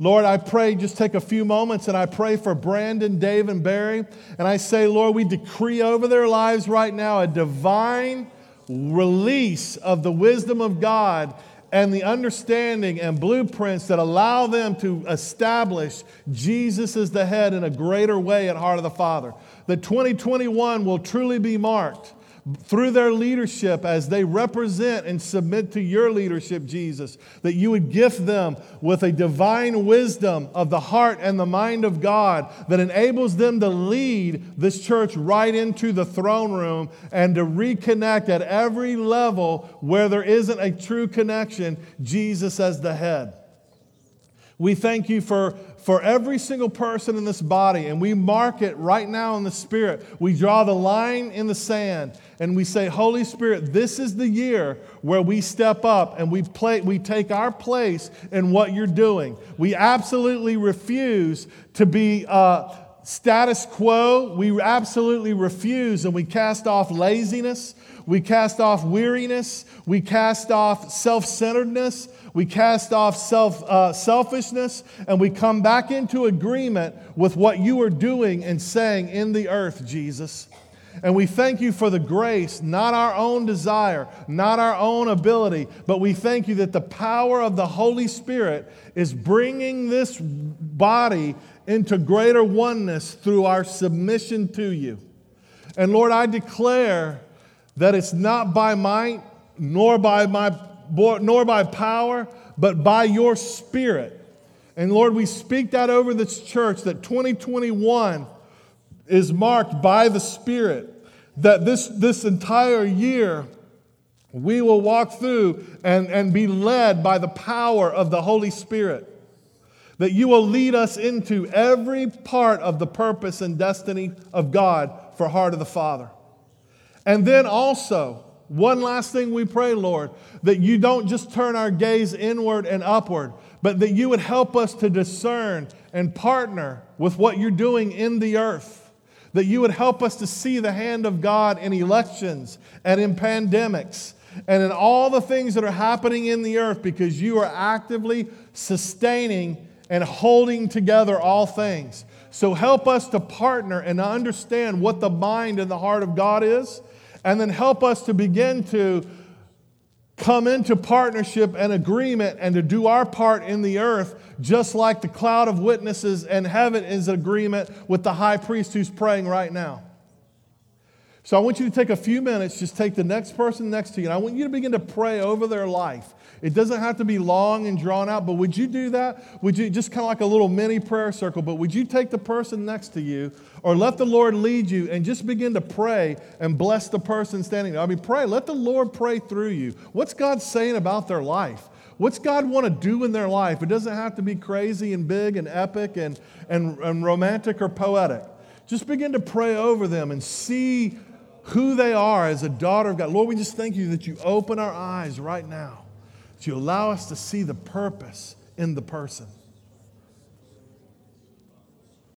Lord, I pray, just take a few moments and I pray for Brandon, Dave, and Barry. And I say, Lord, we decree over their lives right now a divine release of the wisdom of God and the understanding and blueprints that allow them to establish Jesus as the head in a greater way at Heart of the Father. That 2021 will truly be marked through their leadership as they represent and submit to your leadership, Jesus, that you would gift them with a divine wisdom of the heart and the mind of God that enables them to lead this church right into the throne room and to reconnect at every level where there isn't a true connection, Jesus as the head. We thank you for, for every single person in this body, and we mark it right now in the Spirit. We draw the line in the sand, and we say, Holy Spirit, this is the year where we step up and we, play, we take our place in what you're doing. We absolutely refuse to be. Uh, status quo, we absolutely refuse and we cast off laziness, we cast off weariness, we cast off self centeredness, we cast off self, uh, selfishness, and we come back into agreement with what you are doing and saying in the earth, Jesus. And we thank you for the grace, not our own desire, not our own ability, but we thank you that the power of the Holy Spirit is bringing this body into greater oneness through our submission to you. And Lord, I declare that it's not by might nor by my nor by power, but by your spirit. And Lord, we speak that over this church that 2021 is marked by the Spirit, that this, this entire year we will walk through and, and be led by the power of the Holy Spirit. That you will lead us into every part of the purpose and destiny of God for Heart of the Father. And then also, one last thing we pray, Lord, that you don't just turn our gaze inward and upward, but that you would help us to discern and partner with what you're doing in the earth. That you would help us to see the hand of God in elections and in pandemics and in all the things that are happening in the earth because you are actively sustaining and holding together all things. So help us to partner and understand what the mind and the heart of God is and then help us to begin to come into partnership and agreement and to do our part in the earth, just like the cloud of witnesses and heaven is agreement with the high priest who's praying right now. So I want you to take a few minutes, just take the next person next to you, and I want you to begin to pray over their life. It doesn't have to be long and drawn out, but would you do that? Would you just kind of like a little mini prayer circle, but would you take the person next to you or let the Lord lead you and just begin to pray and bless the person standing there? I mean, pray. Let the Lord pray through you. What's God saying about their life? What's God want to do in their life? It doesn't have to be crazy and big and epic and, and, and romantic or poetic. Just begin to pray over them and see who they are as a daughter of God. Lord, we just thank you that you open our eyes right now, you allow us to see the purpose in the person.